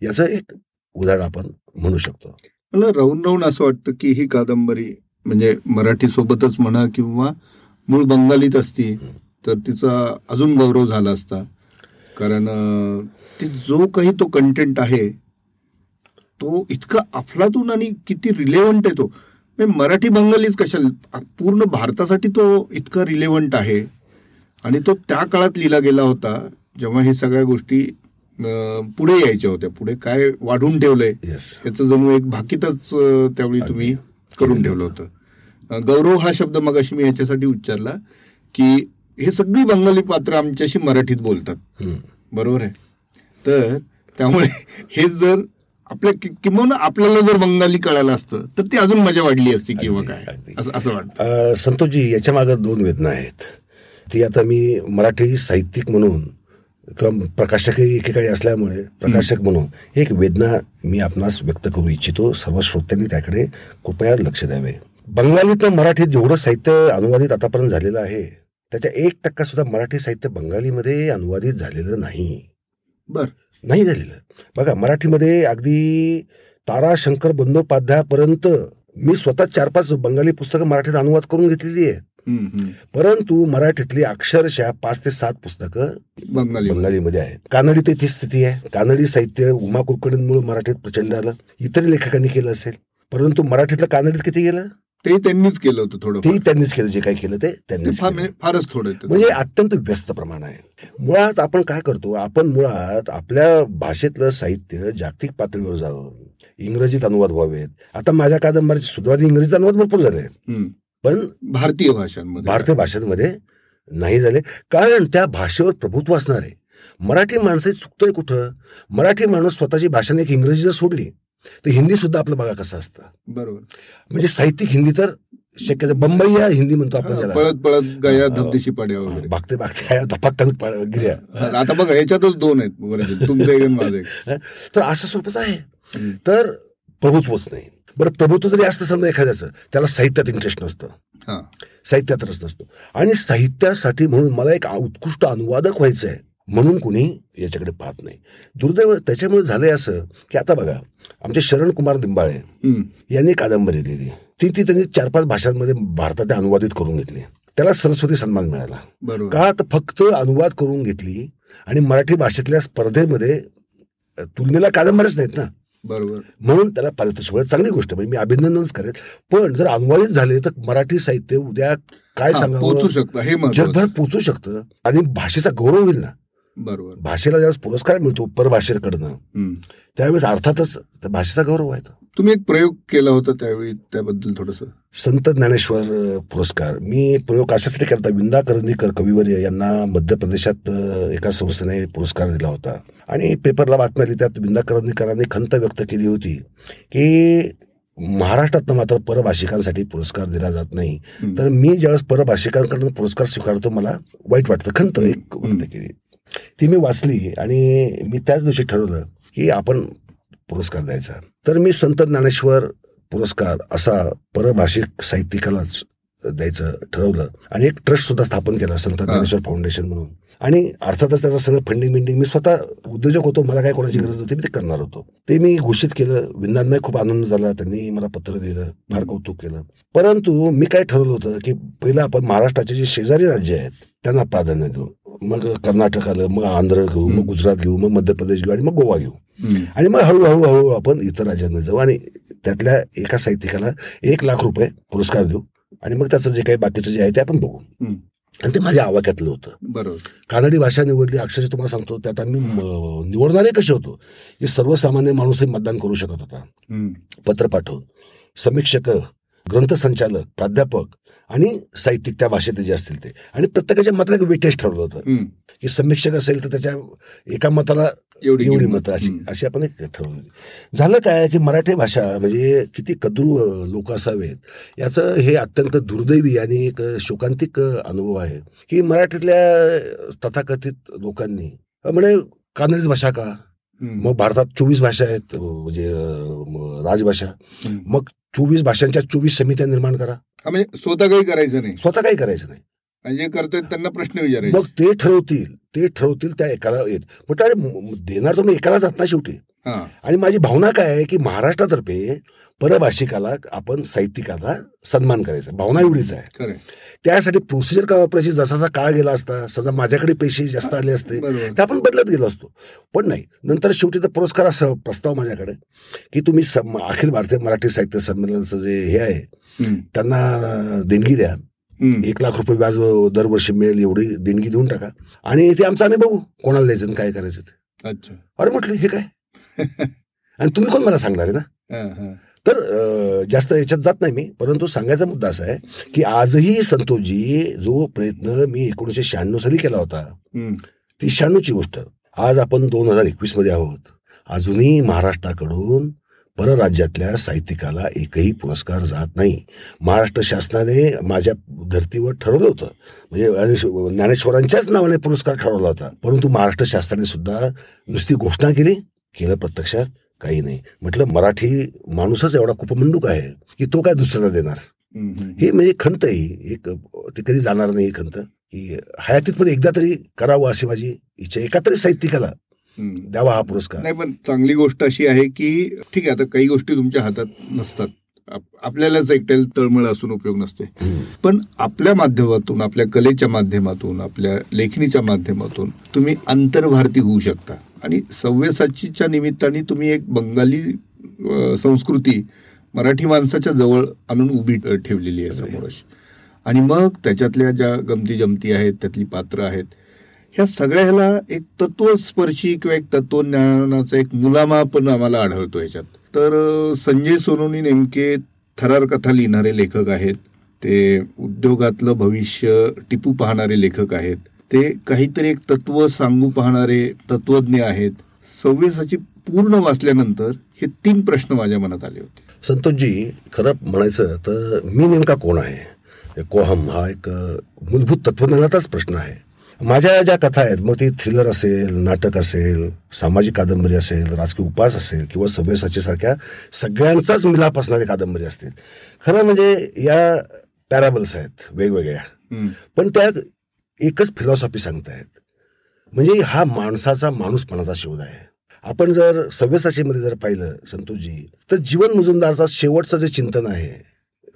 याचं एक उदाहरण आपण म्हणू शकतो. मला राहून राहून असं वाटतं की ही कादंबरी म्हणजे मराठी सोबतच म्हणा किंवा मूळ बंगालीत असती तर तिचा अजून गौरव झाला असता. कारण ते जो काही तो कंटेंट आहे तो इतका अफलातून आणि किती रिलेव्हंट आहे तो. म्हणजे मराठी बंगालीच कशाला पूर्ण भारतासाठी तो इतका रिलेव्हंट आहे. आणि तो त्या काळात लिहिला गेला होता जेव्हा हे सगळ्या गोष्टी पुढे यायच्या होत्या. पुढे काय वाढून ठेवलंय याचं जणू एक भाकीतच त्यावेळी तुम्ही करून ठेवलं. होतं. गौरव हा शब्द मग अशी मी याच्यासाठी उच्चारला की हे सगळी बंगाली पात्र आमच्याशी मराठीत बोलतात. बरोबर आहे? तर त्यामुळे हे जर आपल्या किंवा आपल्याला जर बंगाली कळालं असतं तर ती अजून मजा वाढली असती किंवा काय. असं असं वाटतं. संतोषजी याच्या मागे दोन वेदना आहेत. ती आता मी मराठी साहित्यिक म्हणून किंवा प्रकाशकही एकेकाळी असल्यामुळे प्रकाशक म्हणून एक वेदना मी आपणास व्यक्त करू इच्छितो. सर्व श्रोत्यांनी त्याकडे कृपया लक्ष द्यावे. बंगालीतलं मराठीत जेवढं साहित्य अनुवादित आतापर्यंत झालेलं आहे त्याच्या एक टक्का सुद्धा मराठी साहित्य बंगालीमध्ये अनुवादित झालेलं नाही. बर. नाही झालेलं. बघा मराठीमध्ये अगदी तारा शंकर बंदोपाध्यायापर्यंत मी स्वतः चार पाच बंगाली पुस्तकं मराठीत अनुवाद करून घेतलेली आहेत. परंतु मराठीतली अक्षरशः पाच ते सात पुस्तकं बंगाली बंगालीमध्ये आहेत. कानडी ते स्थिती आहे. कानडी साहित्य उमा कुलकर्णींमुळे मराठीत प्रचंड आलं. इतर लेखकांनी केलं असेल. परंतु मराठीतलं कानडीत किती गेलं? ते त्यांनीच केलं होतं थोडं तेही त्यांनीच केलं. जे काही केलं ते केलं. म्हणजे फारच थोडं ते. म्हणजे अत्यंत व्यस्त प्रमाण आहे. मुळात आपण काय करतो? आपण मुळात आपल्या भाषेतलं साहित्य जागतिक पातळीवर जावं. इंग्रजीत अनुवाद व्हावेत. आता माझ्या कादंबरीचे सुरुवाती इंग्रजीत अनुवाद भरपूर झाले. पण भारतीय भाषांमध्ये. भारतीय भाषांमध्ये नाही झाले. कारण त्या भाषेवर प्रभुत्व असणार आहे. मराठी माणसं चुकतंय कुठं? मराठी माणूस स्वतःची भाषाने एक इंग्रजी जर सोडली तर हिंदी सुद्धा आपलं बघा कसं असतं. बरोबर. म्हणजे साहित्यिक हिंदी तर शक्यतो बंबई या हिंदी म्हणतो आपण पळत पळत गया धबदेशी पाड्या वगैरे. भागते भागते धपाक गिऱ्या आता बघा याच्यातच दोन आहेत तुमचं तर असं स्वरूपच आहे. तर प्रभुत्वच नाही. बरं प्रभुत्व जरी असतं समजा एखाद्याचं. त्याला साहित्यात इंटरेस्ट नसतं. साहित्यात रस नसतो. आणि साहित्यासाठी म्हणून मला एक उत्कृष्ट अनुवादक व्हायचं आहे म्हणून कुणी याच्याकडे पाहत नाही. दुर्दैव त्याच्यामुळे झालंय असं की आता बघा आमचे शरण कुमार दिंबाळे. यांनी कादंबरी लिहिली. ती ती त्यांनी चार पाच भाषांमध्ये भारतात अनुवादित करून घेतली. त्याला सरस्वती सन्मान मिळाला. बरोबर. का तर फक्त अनुवाद करून घेतली आणि मराठी भाषेतल्या स्पर्धेमध्ये तुलनेला कादंबऱ्याच नाहीत ना. बरोबर. म्हणून त्याला पारितोषिक मिळालं. चांगली गोष्ट म्हणजे मी अभिनंदनच करेल. पण जर अनुवादित झाले तर मराठी साहित्य उद्या काय सांगावं? पोहोचू शकतं. हे जगभर पोचू शकतं. आणि भाषेचा गौरव होईल ना. बरोबर. भाषेला ज्यावेळेस पुरस्कार मिळतो परभाषेकडनं. त्यावेळेस अर्थातच त्या भाषेचा गौरव आहे तो. तुम्ही एक प्रयोग केला होता त्यावेळी त्याबद्दल थोडस. संत ज्ञानेश्वर पुरस्कार. मी प्रयोग अशासाठी करता विंदा करंदीकर कविवर्य यांना मध्य प्रदेशात एका संस्थेने पुरस्कार दिला होता. आणि पेपरला बातमी आली त्यात विंदा करंदीकरांनी खंत व्यक्त केली होती की महाराष्ट्रातनं मात्र परभाषिकांसाठी पुरस्कार दिला जात नाही. तर मी ज्यावेळेस परभाषिकांकडून पुरस्कार स्वीकारतो मला वाईट वाटतं. खंत एक. व्यक्त केली. ती मी वाचली आणि मी त्याच दिवशी ठरवलं की आपण पुरस्कार द्यायचा. तर मी संत ज्ञानेश्वर पुरस्कार असा परभाषिक साहित्यिकालाच द्यायचं ठरवलं. आणि एक ट्रस्ट सुद्धा स्थापन केला संत ज्ञानेश्वर फाउंडेशन म्हणून. आणि अर्थातच त्याचं सगळं फंडिंग बिंडिंग मी स्वतः उद्योजक होतो मला काय कोणाची गरज होती मी ते करणार होतो. ते मी घोषित केलं विंदांना खूप आनंद झाला त्यांनी मला पत्र दिलं फार कौतुक केलं. परंतु मी काय ठरवलं होतं की पहिलं आपण महाराष्ट्राचे जे शेजारी राज्य आहेत त्यांना प्राधान्य देऊ. मग कर्नाटक आलं मग आंध्र घेऊ मग गुजरात घेऊ मग मध्य प्रदेश घेऊ आणि मग गोवा घेऊ. आणि मग हळूहळू हळू आपण इतर राज्यांमध्ये जाऊ आणि त्यातल्या एका साहित्यिकाला एक लाख रुपये पुरस्कार देऊ आणि मग त्याचं जे काही बाकीचं जे आहे ते आपण बघू. आणि ते माझ्या आवाक्यातलं होतं. बरोबर. कानडी भाषा निवडली अक्षरशः तुम्हाला सांगतो त्यात आम्ही म- निवडणारे कसे होतो? की सर्वसामान्य माणूसही मतदान करू शकत होता. पत्र पाठवून. समीक्षक ग्रंथसंचालक प्राध्यापक आणि साहित्यिक त्या भाषेत जे असतील ते आणि प्रत्येकाच्या मताला एक वेटेज ठरवलं होतं. की समीक्षक असेल तर त्याच्या एका मताला एवढी एवढी. मतं अशी. अशी आपण एक ठरवली झालं काय की मराठी भाषा म्हणजे किती कद्रू लोक असावेत याचं हे अत्यंत दुर्दैवी आणि एक शोकांतिक अनुभव आहे की मराठीतल्या तथाकथित लोकांनी म्हणजे कानडीच भाषा का. मग भारतात चोवीस भाषा आहेत म्हणजे राजभाषा. मग चोवीस भाषांच्या चोवीस समित्या निर्माण करा म्हणजे स्वतः काही करायचं नाही. स्वतः काही करायचं नाही. आणि जे करतात त्यांना प्रश्न विचारायचे. मग ते ठरवतील ते ठरवतील त्या एकाला येत. पण अरे म- म- देणार तुम्ही एकाला जात ना शेवटी. हा. आणि माझी भावना काय आहे की महाराष्ट्रातर्फे परभाषिकाला आपण साहित्यिकाला सन्मान करायचा. भावना एवढीच आहे. त्यासाठी प्रोसिजर का वापरायची जसा जसा काळ गेला असता समजा माझ्याकडे पैसे जास्त आले असते तर आपण बदलत गेलो असतो. पण नाही नंतर शेवटी तर पुरस्कार असा प्रस्ताव माझ्याकडे की तुम्ही अखिल भारतीय मराठी साहित्य संमेलनाचं जे हे आहे. त्यांना देणगी द्या. एक लाख रुपये व्याज दरवर्षी मिळेल एवढी देणगी देऊन टाका. आणि ते आमचं आम्ही बघू कोणाला द्यायचं काय करायचं ते. अच्छा. अरे म्हटलं हे काय? आणि तुम्ही कोण मला सांगणार आहे ना. तर जास्त याच्यात जात नाही मी. परंतु सांगायचा मुद्दा असा आहे की आजही संतोषजी जो प्रयत्न मी एकोणीसशे शहाण्णव साली केला होता. ती शहाण्णवची गोष्ट. आज आपण दोन हजार एकवीसमध्ये आहोत. अजूनही महाराष्ट्राकडून परराज्यातल्या साहित्यिकाला एकही पुरस्कार जात नाही. महाराष्ट्र शासनाने माझ्या धर्तीवर ठरवलं होतं. म्हणजे ज्ञानेश्वर- ज्ञानेश्वरांच्याच नावाने पुरस्कार ठरवला होता. परंतु महाराष्ट्र शासनाने सुद्धा नुसती घोषणा केली केलं प्रत्यक्षात. काही नाही म्हटलं मराठी माणूसच एवढा कुपमंडूक आहे की तो काय दुसऱ्याला देणार. हे म्हणजे खंत ही. एक ते कधी जाणार नाही ही खंत की हयातीत पण एकदा तरी करावं अशी माझी इच्छा एका तरी साहित्यिकाला. द्यावा हा पुरस्कार नाही पण चांगली गोष्ट अशी आहे की ठीक आहे आता काही गोष्टी तुमच्या हातात नसतात आप- आपल्यालाच एकट्याला तळमळ असून उपयोग नसते. पण आपल्या माध्यमातून आपल्या कलेच्या माध्यमातून आपल्या लेखणीच्या माध्यमातून तुम्ही आंतरभारती होऊ शकता आणि सव्यसाचीच्या निमित्ताने तुम्ही एक बंगाली संस्कृती मराठी माणसाच्या जवळ आणून उभी ठेवलेली आहे समोर आणि मग त्याच्यातल्या ज्या गमती जमती आहेत त्यातली पात्र आहेत ह्या सगळ्याला एक तत्वस्पर्शी किंवा एक तत्वज्ञानाचा एक मुलामा पण आम्हाला आढळतो ह्याच्यात. तर संजय सोनोनी नेमके थरार कथा लिहिणारे लेखक आहेत. ते उद्योगातलं भविष्य टिपू पाहणारे लेखक आहेत. ते काहीतरी एक तत्व सांगू पाहणारे तत्वज्ञ आहेत. सव्वीसाची पूर्ण वाचल्यानंतर हे तीन प्रश्न माझ्या मनात आले होते. संतोषजी खरं म्हणायचं तर मी नेमका कोण आहे? कोहम हा एक मूलभूत तत्वज्ञानाचाच प्रश्न आहे. माझ्या ज्या कथा आहेत मग ती थ्रिलर असेल नाटक असेल सामाजिक कादंबरी असेल राजकीय उपास असेल किंवा सभ्यसाची सारख्या सगळ्यांचाच मिलाप असणारी कादंबरी असतील. खरं म्हणजे या पॅराबल्स आहेत वेगवेगळ्या. पण त्यात एकच फिलॉसॉफी सांगतायत. म्हणजे हा माणसाचा माणूसपणाचा शोध आहे. आपण जर सव्यसाचीमध्ये जर पाहिलं संतोषजी तर जीवन मुजुमदारचा शेवटचं जे चिंतन आहे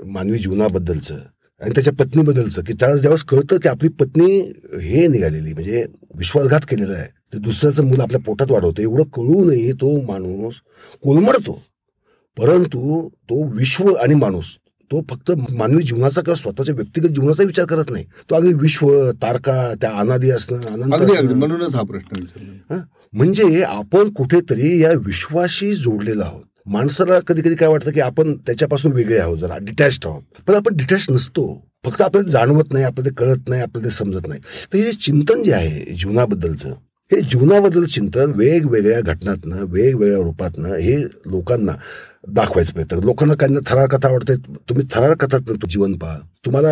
मानवी जीवनाबद्दलचं आणि त्याच्या पत्नीबद्दलचं की त्याला ज्यावेळेस कळतं की आपली पत्नी हे निघालेली म्हणजे विश्वासघात केलेला आहे ते दुसऱ्याचं मूल आपल्या पोटात वाढवतं एवढं कळूनही तो माणूस कोलमडतो. परंतु तो विश्व आणि माणूस तो फक्त मानवी जीवनाचा किंवा स्वतःच्या व्यक्तिगत जीवनाचा विचार करत नाही. तो अगदी विश्व तारका त्या अनादी असणं अनंत म्हणूनच हा प्रश्न? म्हणजे आपण कुठेतरी या विश्वाशी जोडलेलो आहोत. माणसाला कधी कधी काय वाटतं की आपण त्याच्यापासून वेगळे आहोत जरा डिटॅच्ड आहोत. पण आपण डिटॅच नसतो. फक्त आपल्याला जाणवत नाही आपल्याला कळत नाही आपल्याला समजत नाही. तर हे चिंतन जे आहे जीवनाबद्दलचं हे जीवनाबद्दल चिंतन वेगवेगळ्या घटनातनं वेगवेगळ्या रूपातनं हे लोकांना दाखवायचं प्रयत्न. लोकांना काही थरार कथा आवडते. तुम्ही थरार कथातनं तो जीवन पहा. तुम्हाला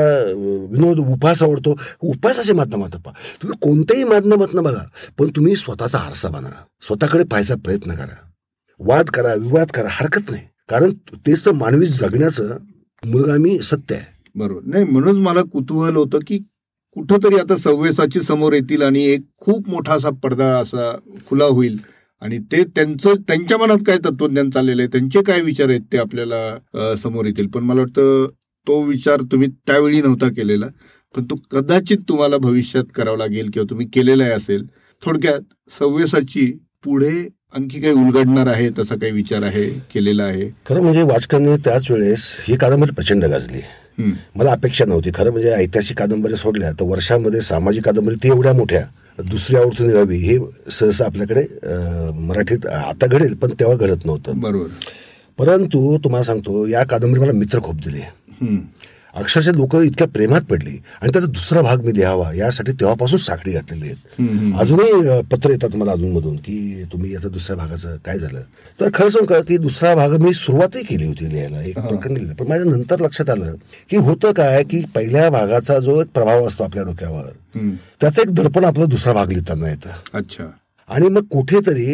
विनोद उपास आवडतो. उपासाच्या माध्यमात पहा. तुम्ही कोणत्याही माध्यमातून बघा पण तुम्ही स्वतःचा आरसा बना. स्वतःकडे पाहायचा प्रयत्न करा. वाद करा विवाद करा हरकत नाही. कारण तेच तर मानवी जगण्याचं मुलगामी सत्य आहे. बरोबर. नाही म्हणून मला कुतूहल होतं की कुठंतरी आता सव्वेसाची समोर येतील आणि एक खूप मोठा असा पडदा असा खुला होईल. आणि ते त्यांचं त्यांच्या मनात काय तत्वज्ञान चाललेलं आहे? त्यांचे काय विचार आहेत ते आपल्याला समोर येतील? पण मला वाटतं तो विचार तुम्ही त्यावेळी नव्हता केलेला. पण तो कदाचित तुम्हाला भविष्यात करावा लागेल किंवा तुम्ही केलेला आहे असेल. थोडक्यात सव्वेसाची पुढे आणखी काही उलगडणार आहे तसा काही विचार आहे केलेला आहे? खरं म्हणजे वाचकांनी त्याच वेळेस ही कादंबरी प्रचंड गाजली. मला अपेक्षा नव्हती. खरं म्हणजे ऐतिहासिक कादंबरी सोडल्या तर वर्षामध्ये सामाजिक कादंबरी ती एवढ्या मोठ्या दुसरी आवडती निघावी हे सहसा आपल्याकडे मराठीत आता घडेल पण तेव्हा घडत नव्हतं. बरोबर. परंतु तुम्हाला सांगतो या कादंबरी मला मित्र खूप दिले. अक्षरशः लोक इतक्या प्रेमात पडली. आणि त्याचा दुसरा भाग मी लिहावा यासाठी तेव्हापासून साखळी घातलेली आहेत. अजूनही पत्र येतात मला अधूनमधून की तुम्ही याचा दुसऱ्या भागाचं काय झालं? तर खरं सांगू का की दुसरा भाग मी सुरुवातही केली होती लिहायला एक प्रकरण लिहिलं. पण माझ्या नंतर लक्षात आलं की होतं काय की पहिल्या भागाचा जो एक प्रभाव असतो आपल्या डोक्यावर. त्याचं एक दर्पण आपला दुसरा भाग लिहिताना येतं. अच्छा. आणि मग कुठेतरी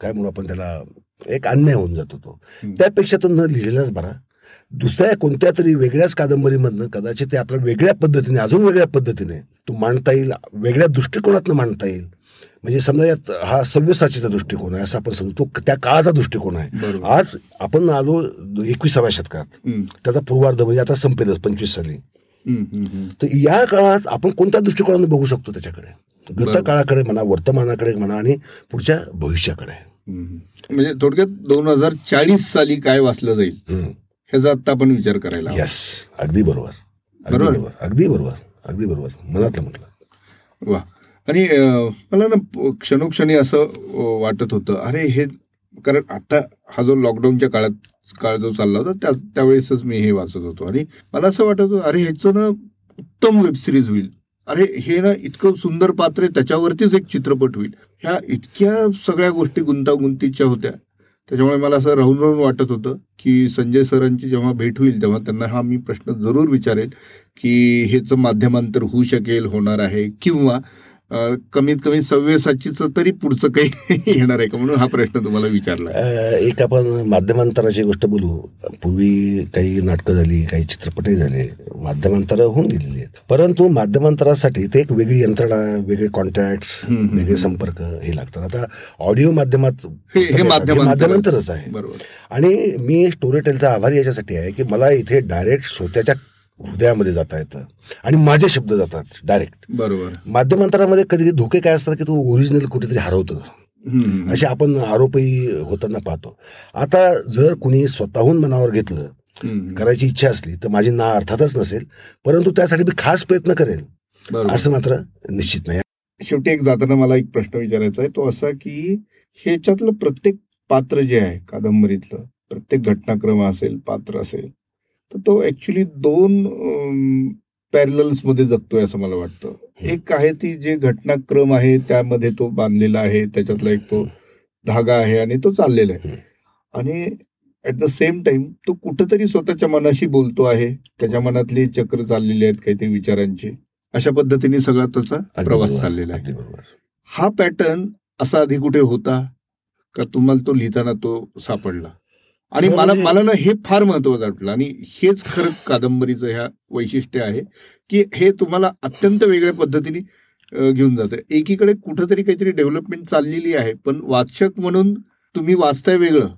काय म्हणू आपण त्याला एक अन्याय होऊन जातो तो त्यापेक्षा तो न लिहिलेलाच बरा. दुसऱ्या कोणत्या तरी वेगळ्याच कादंबरीमधनं कदाचित ते आपल्या वेगळ्या पद्धतीने अजून वेगळ्या पद्धतीने तो मांडता येईल वेगळ्या दृष्टिकोनातनं मांडता येईल म्हणजे समजा यात हा सव्यसाचीचा दृष्टिकोन आहे असं आपण समजतो तो त्या काळाचा दृष्टिकोन आहे. आज आपण आलो एकविसाव्या शतकात. त्याचा पूर्वार्ध म्हणजे आता संपेलच पंचवीस साली. तर या काळात आपण कोणत्या दृष्टिकोनाने बघू शकतो त्याच्याकडे गत. काळाकडे म्हणा वर्तमानाकडे म्हणा आणि पुढच्या भविष्याकडे. म्हणजे थोडक्यात दोन हजार चाळीस साली काय वाचलं जाईल. ह्याचा आता आपण विचार करायला. येस अगदी बरोबर. अगदी बरोबर. बरोबर. अगदी बरोबर. अगदी बरोबर. मनातलं म्हटलं. वा. आणि अं, मला ना क्षणोक्षणी असं अं, वाटत होतं अरे हे कारण आता हा जो लॉकडाऊनच्या काळात काळ जो चालला होता त्या त्यावेळेसच मी हे वाचत होतो. आणि मला असं वाटत होतं अरे ह्याचं ना उत्तम वेब सिरीज होईल. अरे हे ना इतकं सुंदर पात्र आहे त्याच्यावरतीच एक चित्रपट होईल. ह्या इतक्या सगळ्या गोष्टी गुंतागुंतीच्या होत्या. त्याच्यामुळे मला असं राहून राहून वाटत होतं की संजय सरांची जेव्हा भेट होईल तेव्हा त्यांना हा मी प्रश्न जरूर विचारेल की हेच माध्यमांतर होऊ शकेल होणार आहे किंवा कमीत कमी सव्यसाचीच तरी पुढचं काही येणार आहे का? म्हणून हा प्रश्न तुम्हाला विचारला. एक आपण माध्यमांतराची गोष्ट बोलू. पूर्वी काही नाटकं झाली काही चित्रपटही झाले. माध्यमांतर होऊन गेलेली आहेत. परंतु माध्यमांतरासाठी ते एक वेगळी यंत्रणा वेगळे कॉन्टॅक्ट. वेगळे संपर्क हे लागतात. आता ऑडिओ माध्यमात हे-. माध्यमांतरच. आहे. बरोबर. आणि मी स्टोरी टेलचा आभारी याच्यासाठी आहे की मला इथे डायरेक्ट श्रोत्याच्या हृदयामध्ये जाता येतं. आणि माझे शब्द जातात डायरेक्ट बरोबर. माध्यमांतरामध्ये कधी धोके काय असतात की तो ओरिजिनल कुठेतरी हरवतं. असे आपण आरोपही होताना पाहतो. आता जर कुणी स्वतःहून मनावर घेतलं. करायची इच्छा असली तर माझी ना अर्थातच नसेल परंतु त्यासाठी मी खास प्रयत्न करेल. बरोबर. असं मात्र निश्चित नाही. शेवटी एक जाताना मला एक प्रश्न विचारायचा आहे. तो असा की ह्याच्यातलं प्रत्येक पात्र जे आहे कादंबरीतलं प्रत्येक घटनाक्रम असेल पात्र असेल तर तो ऍक्च्युली दोन पॅरलल्समध्ये जगतोय असं मला वाटतं. एक आहे ती जे घटनाक्रम आहे त्यामध्ये तो बांधलेला आहे त्याच्यातला एक तो धागा आहे आणि तो चाललेला आहे. आणि ऍट द सेम टाइम तो कुठंतरी स्वतःच्या मनाशी बोलतो आहे त्याच्या मनातली चक्र चाललेली आहेत काहीतरी विचारांची. अशा पद्धतीने सगळा त्याचा प्रवास चाललेला आहे. हा पॅटर्न असा आधी कुठे होता का तुम्हाला तो लिहिताना तो सापडला? आणि मला मला ना हे फार महत्वाचं वाटलं. आणि हेच खरं कादंबरीचं ह्या वैशिष्ट्य आहे की हे तुम्हाला अत्यंत वेगळ्या पद्धतीने घेऊन जातं. एकीकडे कुठंतरी काहीतरी डेव्हलपमेंट चाललेली आहे पण वाचक म्हणून तुम्ही वाचताय वेगळं.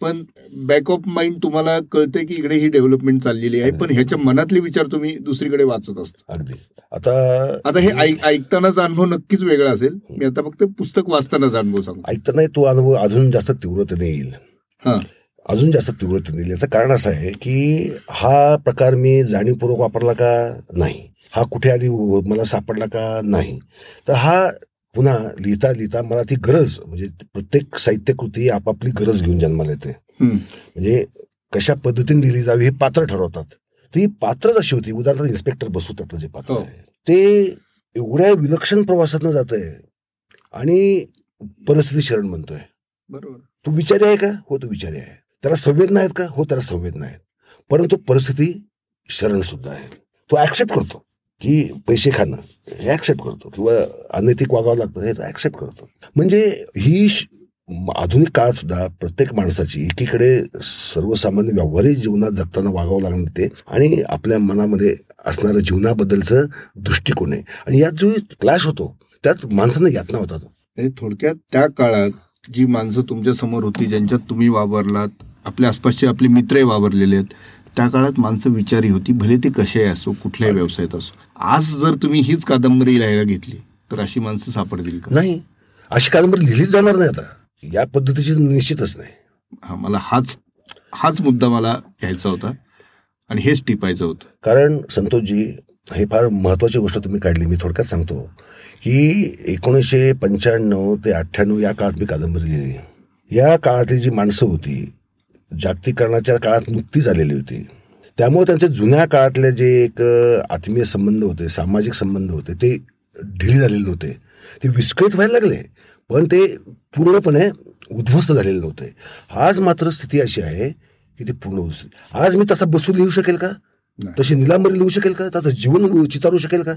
पण बॅक ऑफ माइंड तुम्हाला कळतंय की इकडे ही डेव्हलपमेंट चाललेली आहे पण ह्याच्या मनातले विचार तुम्ही दुसरीकडे वाचत असता. आता आता हे ऐक ऐकतानाचा अनुभव नक्कीच वेगळा असेल. मी आता फक्त पुस्तक वाचतानाचा अनुभव सांगतो. ऐकताना तो अनुभव अजून जास्त तीव्रतेने येईल. हा. अजून जास्त तीव्रतेने येईल याचं कारण असं आहे की हा प्रकार मी जाणीवपूर्वक वापरला का नाही? हा कुठे आधी मला सापडला का नाही? तर हा पुन्हा लिहिता लिहिता मला ती गरज म्हणजे प्रत्येक साहित्यकृती आपापली गरज घेऊन जन्माला येते. म्हणजे कशा पद्धतीने लिहिली जावी हे पात्र ठरवतात. ही पात्र जशी होती. उदाहरणार्थ इन्स्पेक्टर बसू त्यातलं जे पात्र हो. आहे. ते एवढ्या विलक्षण प्रवासातनं जात आहे आणि परिस्थिती शरण म्हणतोय बरोबर. तू विचारी आहे का? हो तो विचारी आहे. त्याला संवेदना आहेत का? हो त्याला संवेदना आहेत परंतु परिस्थिती शरण सुद्धा आहे. तो ॲक्सेप्ट करतो की पैसे खाणं हे ॲक्सेप्ट करतो. किंवा अनैतिक वागावं लागतं हे ॲक्सेप्ट करतो. म्हणजे ही श- आधुनिक काळात सुद्धा प्रत्येक माणसाची एकीकडे सर्वसामान्य व्यावहारिक जीवनात जगताना वागावं लागणार ते आणि आपल्या मनामध्ये असणारं जीवनाबद्दलचं दृष्टिकोन आहे. आणि यात जो क्लॅश होतो त्यात माणसांना यातना होतात. म्हणजे थोडक्यात त्या काळात जी माणसं तुमच्यासमोर होती ज्यांच्यात तुम्ही वावरलात आपल्या आसपासचे आपले मित्रही वावरलेले आहेत. त्या काळात माणसं विचारी होती भले ते कसे असो कुठल्याही व्यवसायात असो. आज जर तुम्ही हीच कादंबरी लिहायला घेतली तर अशी माणसं सापडतील का? नाही. अशी कादंबरी लिहिलीच जाणार नाही आता. या पद्धतीची निश्चितच नाही. हा मला हाच हाच मुद्दा मला घ्यायचा होता आणि हेच टिपायचं होतं. कारण संतोषजी हे फार महत्वाची गोष्ट तुम्ही काढली. मी थोडक्यात सांगतो की एकोणीसशे पंच्याण्णव ते अठ्ठ्याण्णव या काळात मी कादंबरी लिहिली. या काळातली जी माणसं होती जागतिकीकरणाच्या काळात नुकतीच आलेली होती. त्यामुळे त्यांचे जुन्या काळातले जे एक आत्मीय संबंध होते सामाजिक संबंध होते ते ढिली झालेले नव्हते. ते विस्कळीत व्हायला लागले. पण ते पूर्णपणे उद्ध्वस्त झालेले नव्हते. आज मात्र स्थिती अशी आहे की ते पूर्ण उद्ध्वस्त आज मी तसा बसून लिहू शकेल का. तशी निलांबरी लिहू शकेल का? त्याचं जीवन चितारू शकेल का?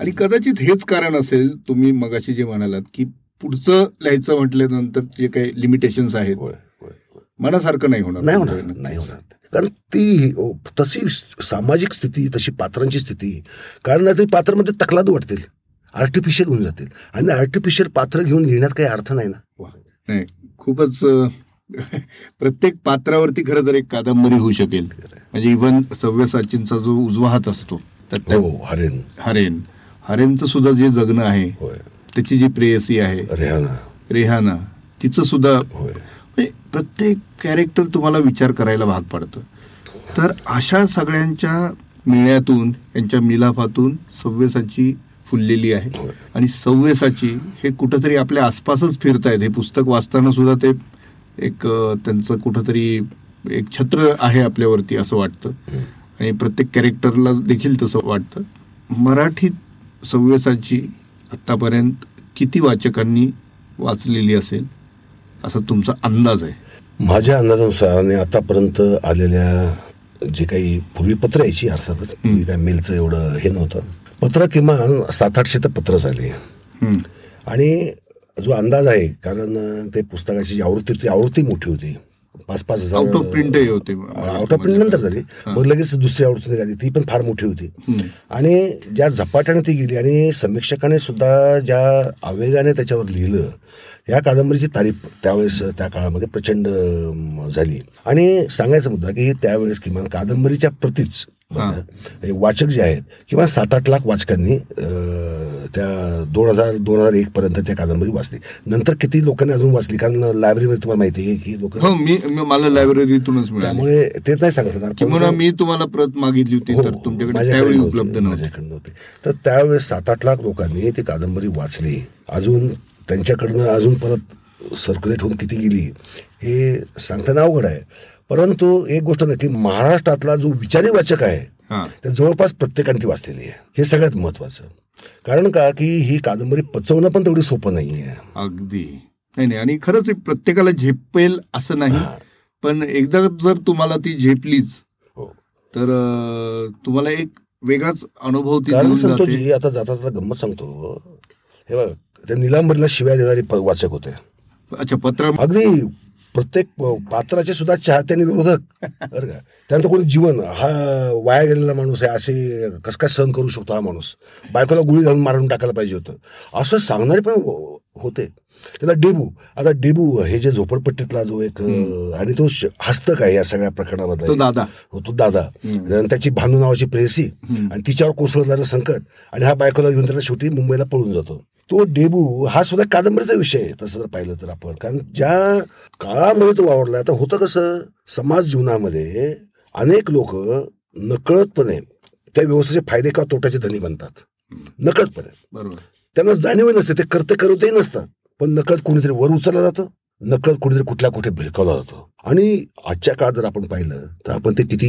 आणि कदाचित हेच कारण असेल तुम्ही मगाशी जे म्हणालात की पुढचं लिहायचं म्हटल्यानंतर जे काही लिमिटेशन्स आहेत मनासारखं नाही होणार. नाही होणार नाही होणार. कारण ती तशी सामाजिक स्थिती तशी पात्रांची स्थिती कारण ती पात्रामध्ये तकलाद वाटतील आर्टिफिशियल होऊन जातील. आणि आर्टिफिशियल पात्र घेऊन लिहिण्यात काही अर्थ नाही ना. नाही खूपच प्रत्येक पात्रावरती खरं तर एक कादंबरी होऊ शकेल. म्हणजे इव्हन सव्यसाचींचा जो उजवा हात असतो हो हरेन. हरेन. हरेनचं सुद्धा जे जगणं आहे होय. त्याची जी प्रेयसी आहे रेहाना. रेहाना तिचं सुद्धा होय. प्रत्येक कॅरेक्टर तुम्हाला विचार करायला भाग पडतं. तर अशा सगळ्यांच्या मिळण्यातून यांच्या मिलाफातून सव्यसाची फुललेली आहे. आणि सव्यसाची हे कुठंतरी आपल्या आसपासच फिरतायत. हे पुस्तक वाचताना सुद्धा ते एक त्यांचं कुठंतरी एक छत्र आहे आपल्यावरती असं वाटतं. आणि प्रत्येक कॅरेक्टरला देखील तसं वाटतं. मराठीत सव्यसाची आत्तापर्यंत किती वाचकांनी वाचलेली असेल? असा तुमचा अंदाज आहे? माझ्या अंदाजानुसार आणि आतापर्यंत आलेल्या जे काही पूर्वी पत्र यायची अर्थातच पूर्वी काय मेलचं एवढं हे नव्हतं. पत्र किमान सात आठशे तर पत्र झाली. आणि जो अंदाज आहे कारण ते पुस्तकाची जी आवृत्ती होती ती आवृत्ती मोठी होती. पाच पाच हजार of print ही होते. आउट ऑफ प्रिंट नंतर झाली मग लगेच दुसरी आवृत्ती निघाली ती पण फार मोठी होती. आणि ज्या झपाट्याने ती गेली आणि समीक्षकाने सुद्धा ज्या आवेगाने त्याच्यावर लिहिलं या कादंबरीची तारीफ त्यावेळेस त्या काळामध्ये प्रचंड झाली आणि सांगायचा मुद्दा की त्यावेळेस किमान कादंबरीच्या प्रतीच वाचक जे आहेत किंवा सात आठ लाख वाचकांनी त्या दोन हजार दोन हजार एक पर्यंत त्या कादंबरी वाचली. नंतर किती लोकांनी अजून वाचली? कारण लायब्ररीमध्ये तुम्हाला माहिती आहे की लोक हो मी मला लायब्ररीतूनच त्यामुळे ते नाही सांगत मी तुम्हाला प्रत मागितली होती हो, तर तुमच्याकडे त्यावेळी नव्हती, उपलब्ध माझ्याकडे नव्हती. तर त्यावेळेस सात आठ लाख लोकांनी ती कादंबरी वाचली. अजून त्यांच्याकडनं अजून परत सर्क्युलेट होऊन किती गेली हे सांगताना अवघड आहे. परंतु एक गोष्ट नक्की महाराष्ट्रातला जो विचारी वाचक आहे हा. ते जवळपास प्रत्येकाने ती वाचलेली आहे. हे सगळ्यात महत्वाचं कारण का की ही कादंबरी पचवणं पण तेवढी सोपं नाही आहे अगदी. नाही नाही आणि खरंच प्रत्येकाला झेपेल असं नाही. पण एकदा जर तुम्हाला ती झेपलीच हो. तर तुम्हाला एक वेगळाच अनुभव ती कारण देऊन जाते. संतोषजी आता जाता जाता गंमत सांगतो. हे बघ त्या निलांबरीला शिव्या देणारे वाचक होते. अच्छा पत्र अगदी प्रत्येक पात्राचे सुद्धा चाहत्याने विरोधक बरं का? त्यानंतर कोणी जीवन हा वाया गेलेला माणूस आहे असे कस काय सहन करू शकतो हा माणूस? बायकोला गुळी घालून मारून टाकायला पाहिजे होतं. असं सांगणारे पण हो- होते. त्याला डेबू आता डेबू हे जे झोपडपट्टीतला जो एक आणि तो हस्तक आहे या सगळ्या तो प्रकरणामध्ये दादा. हो तो दादा. आणि त्याची भानू नावाची प्रेयसी. आणि तिच्यावर कोसळणारं संकट. आणि हा बायकोला घेऊन त्याला शेवटी मुंबईला पळून जातो. तो डेबू हा सुद्धा कादंबरीचा विषय आहे. तसं जर पाहिलं तर आपण. कारण ज्या काळामध्ये तो वावरला आता होतं कसं समाज जीवनामध्ये अनेक लोक नकळतपणे त्या व्यवस्थेचे फायदे किंवा तोट्याचे धनी बनतात. नकळतपणे. बरोबर. त्यांना जाणीव नसते. ते करते करतही नसतात. पण नकळत कोणीतरी वर उचलला जातं. नकळत कोणीतरी कुठल्या कुठे भिरकावला जातो. आणि आजच्या काळात जर आपण पाहिलं तर आपण ते किती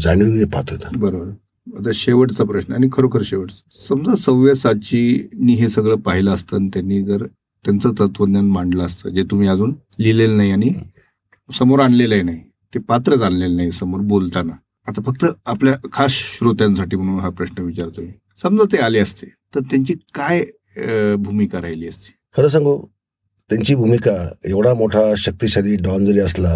जाणीवने पाहतोय. बरोबर. आता शेवटचा प्रश्न आणि खरोखर शेवट समजा सव्यसाचीनी हे सगळं पाहिलं असतं आणि त्यांनी जर त्यांचं तत्वज्ञान मांडलं असतं जे तुम्ही अजून लिहिलेलं नाही आणि समोर आणलेलंही नाही ते पात्रच आणलेलं नाही समोर बोलताना. आता फक्त आपल्या खास श्रोत्यांसाठी म्हणून हा प्रश्न विचारतोय. समजा ते आले असते तर त्यांची काय भूमिका राहिली असती? खरं सांगू त्यांची भूमिका एवढा मोठा शक्तिशाली डॉन जरी असला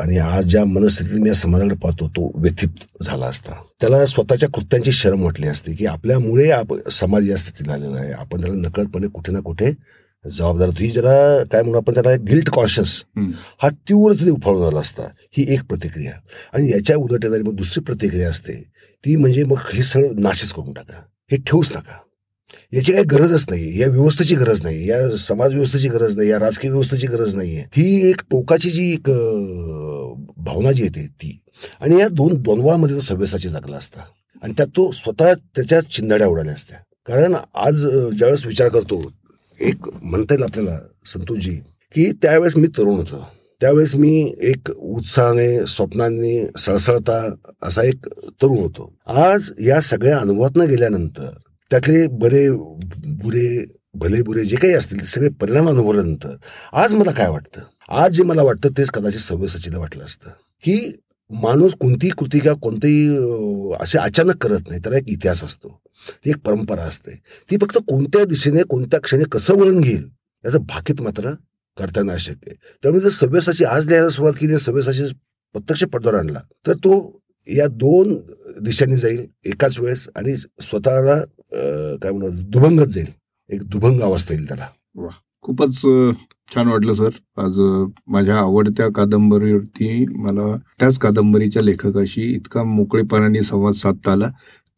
आणि आज ज्या मनस्थितीत मी या समाजाकडे पाहतो तो व्यथित झाला असता. त्याला स्वतःच्या कृत्यांची शरम वाटली असती की आपल्यामुळे आप समाज या स्थितीला आलेला आहे. आपण त्याला नकळतपणे कुठे ना कुठे जबाबदार होतो. ही जरा काय म्हणू आपण त्याला गिल्ट कॉन्शियस. हा तीव्रतेने उफाळून आला असता. ही एक प्रतिक्रिया. आणि याच्या उलट मग दुसरी प्रतिक्रिया असते. ती म्हणजे मग हे सगळं नाशच करून टाका. हे ठेवूच नका. याची काही गरजच नाही. या व्यवस्थेची गरज नाही. या समाज व्यवस्थेची गरज नाही. या राजकीय व्यवस्थेची गरज नाही आहे. ही एक टोकाची जी एक भावना जी येते ती. आणि या दोन द्वंद्वामध्ये तो सव्यसाची जगला असता. आणि त्यात तो स्वतः त्याच्या चिंधाड्या उडाल्या असत्या. कारण आज ज्यावेळेस विचार करतो एक म्हणता येईल आपल्याला संतोषजी की त्यावेळेस मी तरुण होतो. त्यावेळेस मी एक उत्साहाने स्वप्नांनी सळसळता असा एक तरुण होतो. आज या सगळ्या अनुभवातनं गेल्यानंतर त्यातले बरे बुरे भले बुरे जे काही असतील ते सगळे परिणाम अनुभवल्यानंतर आज मला काय वाटतं? आज जे मला वाटतं तेच कदाचित सव्य वाटलं असतं. की माणूस कोणतीही कृती किंवा कोणतेही असे अचानक करत नाही त्याला एक इतिहास असतो. ती एक परंपरा असते. ती फक्त कोणत्या दिशेने कोणत्या क्षणी कसं वळण घेईल याचं भाकीत मात्र करता नाही शक्य आहे. त्यामुळे जर सव्यसाची आज लिहायला सुरुवात केली सव्यसाची प्रत्यक्ष पडद्यावर आणला तर तो या दोन दिशांनी जाईल एकाच वेळेस आणि स्वतःला काय म्हणतात दुभंगत जाईल. एक दुभंग अवस्था येईल त्याला. खूपच छान वाटलं सर. आज माझ्या आवडत्या कादंबरीवरती मला त्याच कादंबरीच्या लेखकाशी इतका मोकळेपणाने संवाद साधता आला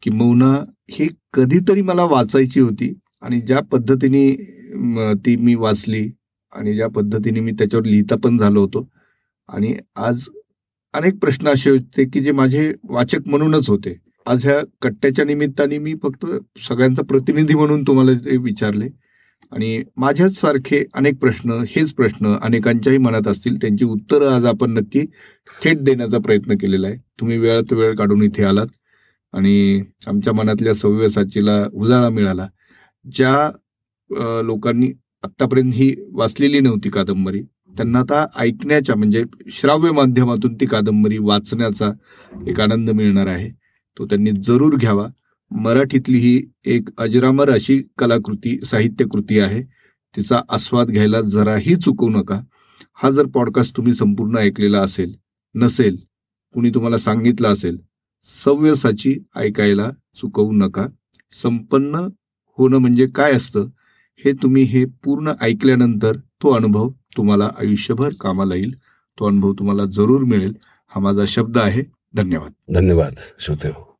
की हे ही कधीतरी मला वाचायची होती आणि ज्या पद्धतीने ती मी वाचली आणि ज्या पद्धतीने मी त्याच्यावर लिहिता पण झालो होतो. आणि आज अनेक प्रश्न असे होते की जे माझे वाचक म्हणूनच होते. आज ह्या कट्ट्याच्या निमित्ताने मी फक्त सगळ्यांचा प्रतिनिधी म्हणून तुम्हाला ते विचारले. आणि माझ्याच सारखे अनेक प्रश्न हेच प्रश्न अनेकांच्याही मनात असतील. त्यांची उत्तरं आज आपण नक्की थेट देण्याचा प्रयत्न केलेला आहे. तुम्ही वेळात वेळ काढून इथे आलात आणि आमच्या मनातल्या सव्य साचीला उजाळा मिळाला. ज्या लोकांनी आत्तापर्यंत ही वाचलेली नव्हती कादंबरी त्यांना आता ऐकण्याच्या म्हणजे श्राव्य माध्यमातून ती कादंबरी वाचण्याचा एक आनंद मिळणार आहे. तो त्यांनी जरूर घ्यावा. मराठीतली ही एक अजरामर अशी कलाकृती साहित्यकृती आहे. तिचा आस्वाद घ्यायला जराही चुकवू नका. हा जर पॉडकास्ट तुम्ही संपूर्ण ऐकलेला असेल नसेल कुणी तुम्हाला सांगितलं असेल सव्यसाची ऐकायला चुकवू नका. संपन्न होणं म्हणजे काय असतं हे तुम्ही हे पूर्ण ऐकल्यानंतर तो अनुभव तुम्हाला आयुष्यभर कामाला येईल. तो अनुभव तुम्हाला जरूर मिळेल. हा माझा शब्द आहे. धन्यवाद. धन्यवाद. श्रोते हो.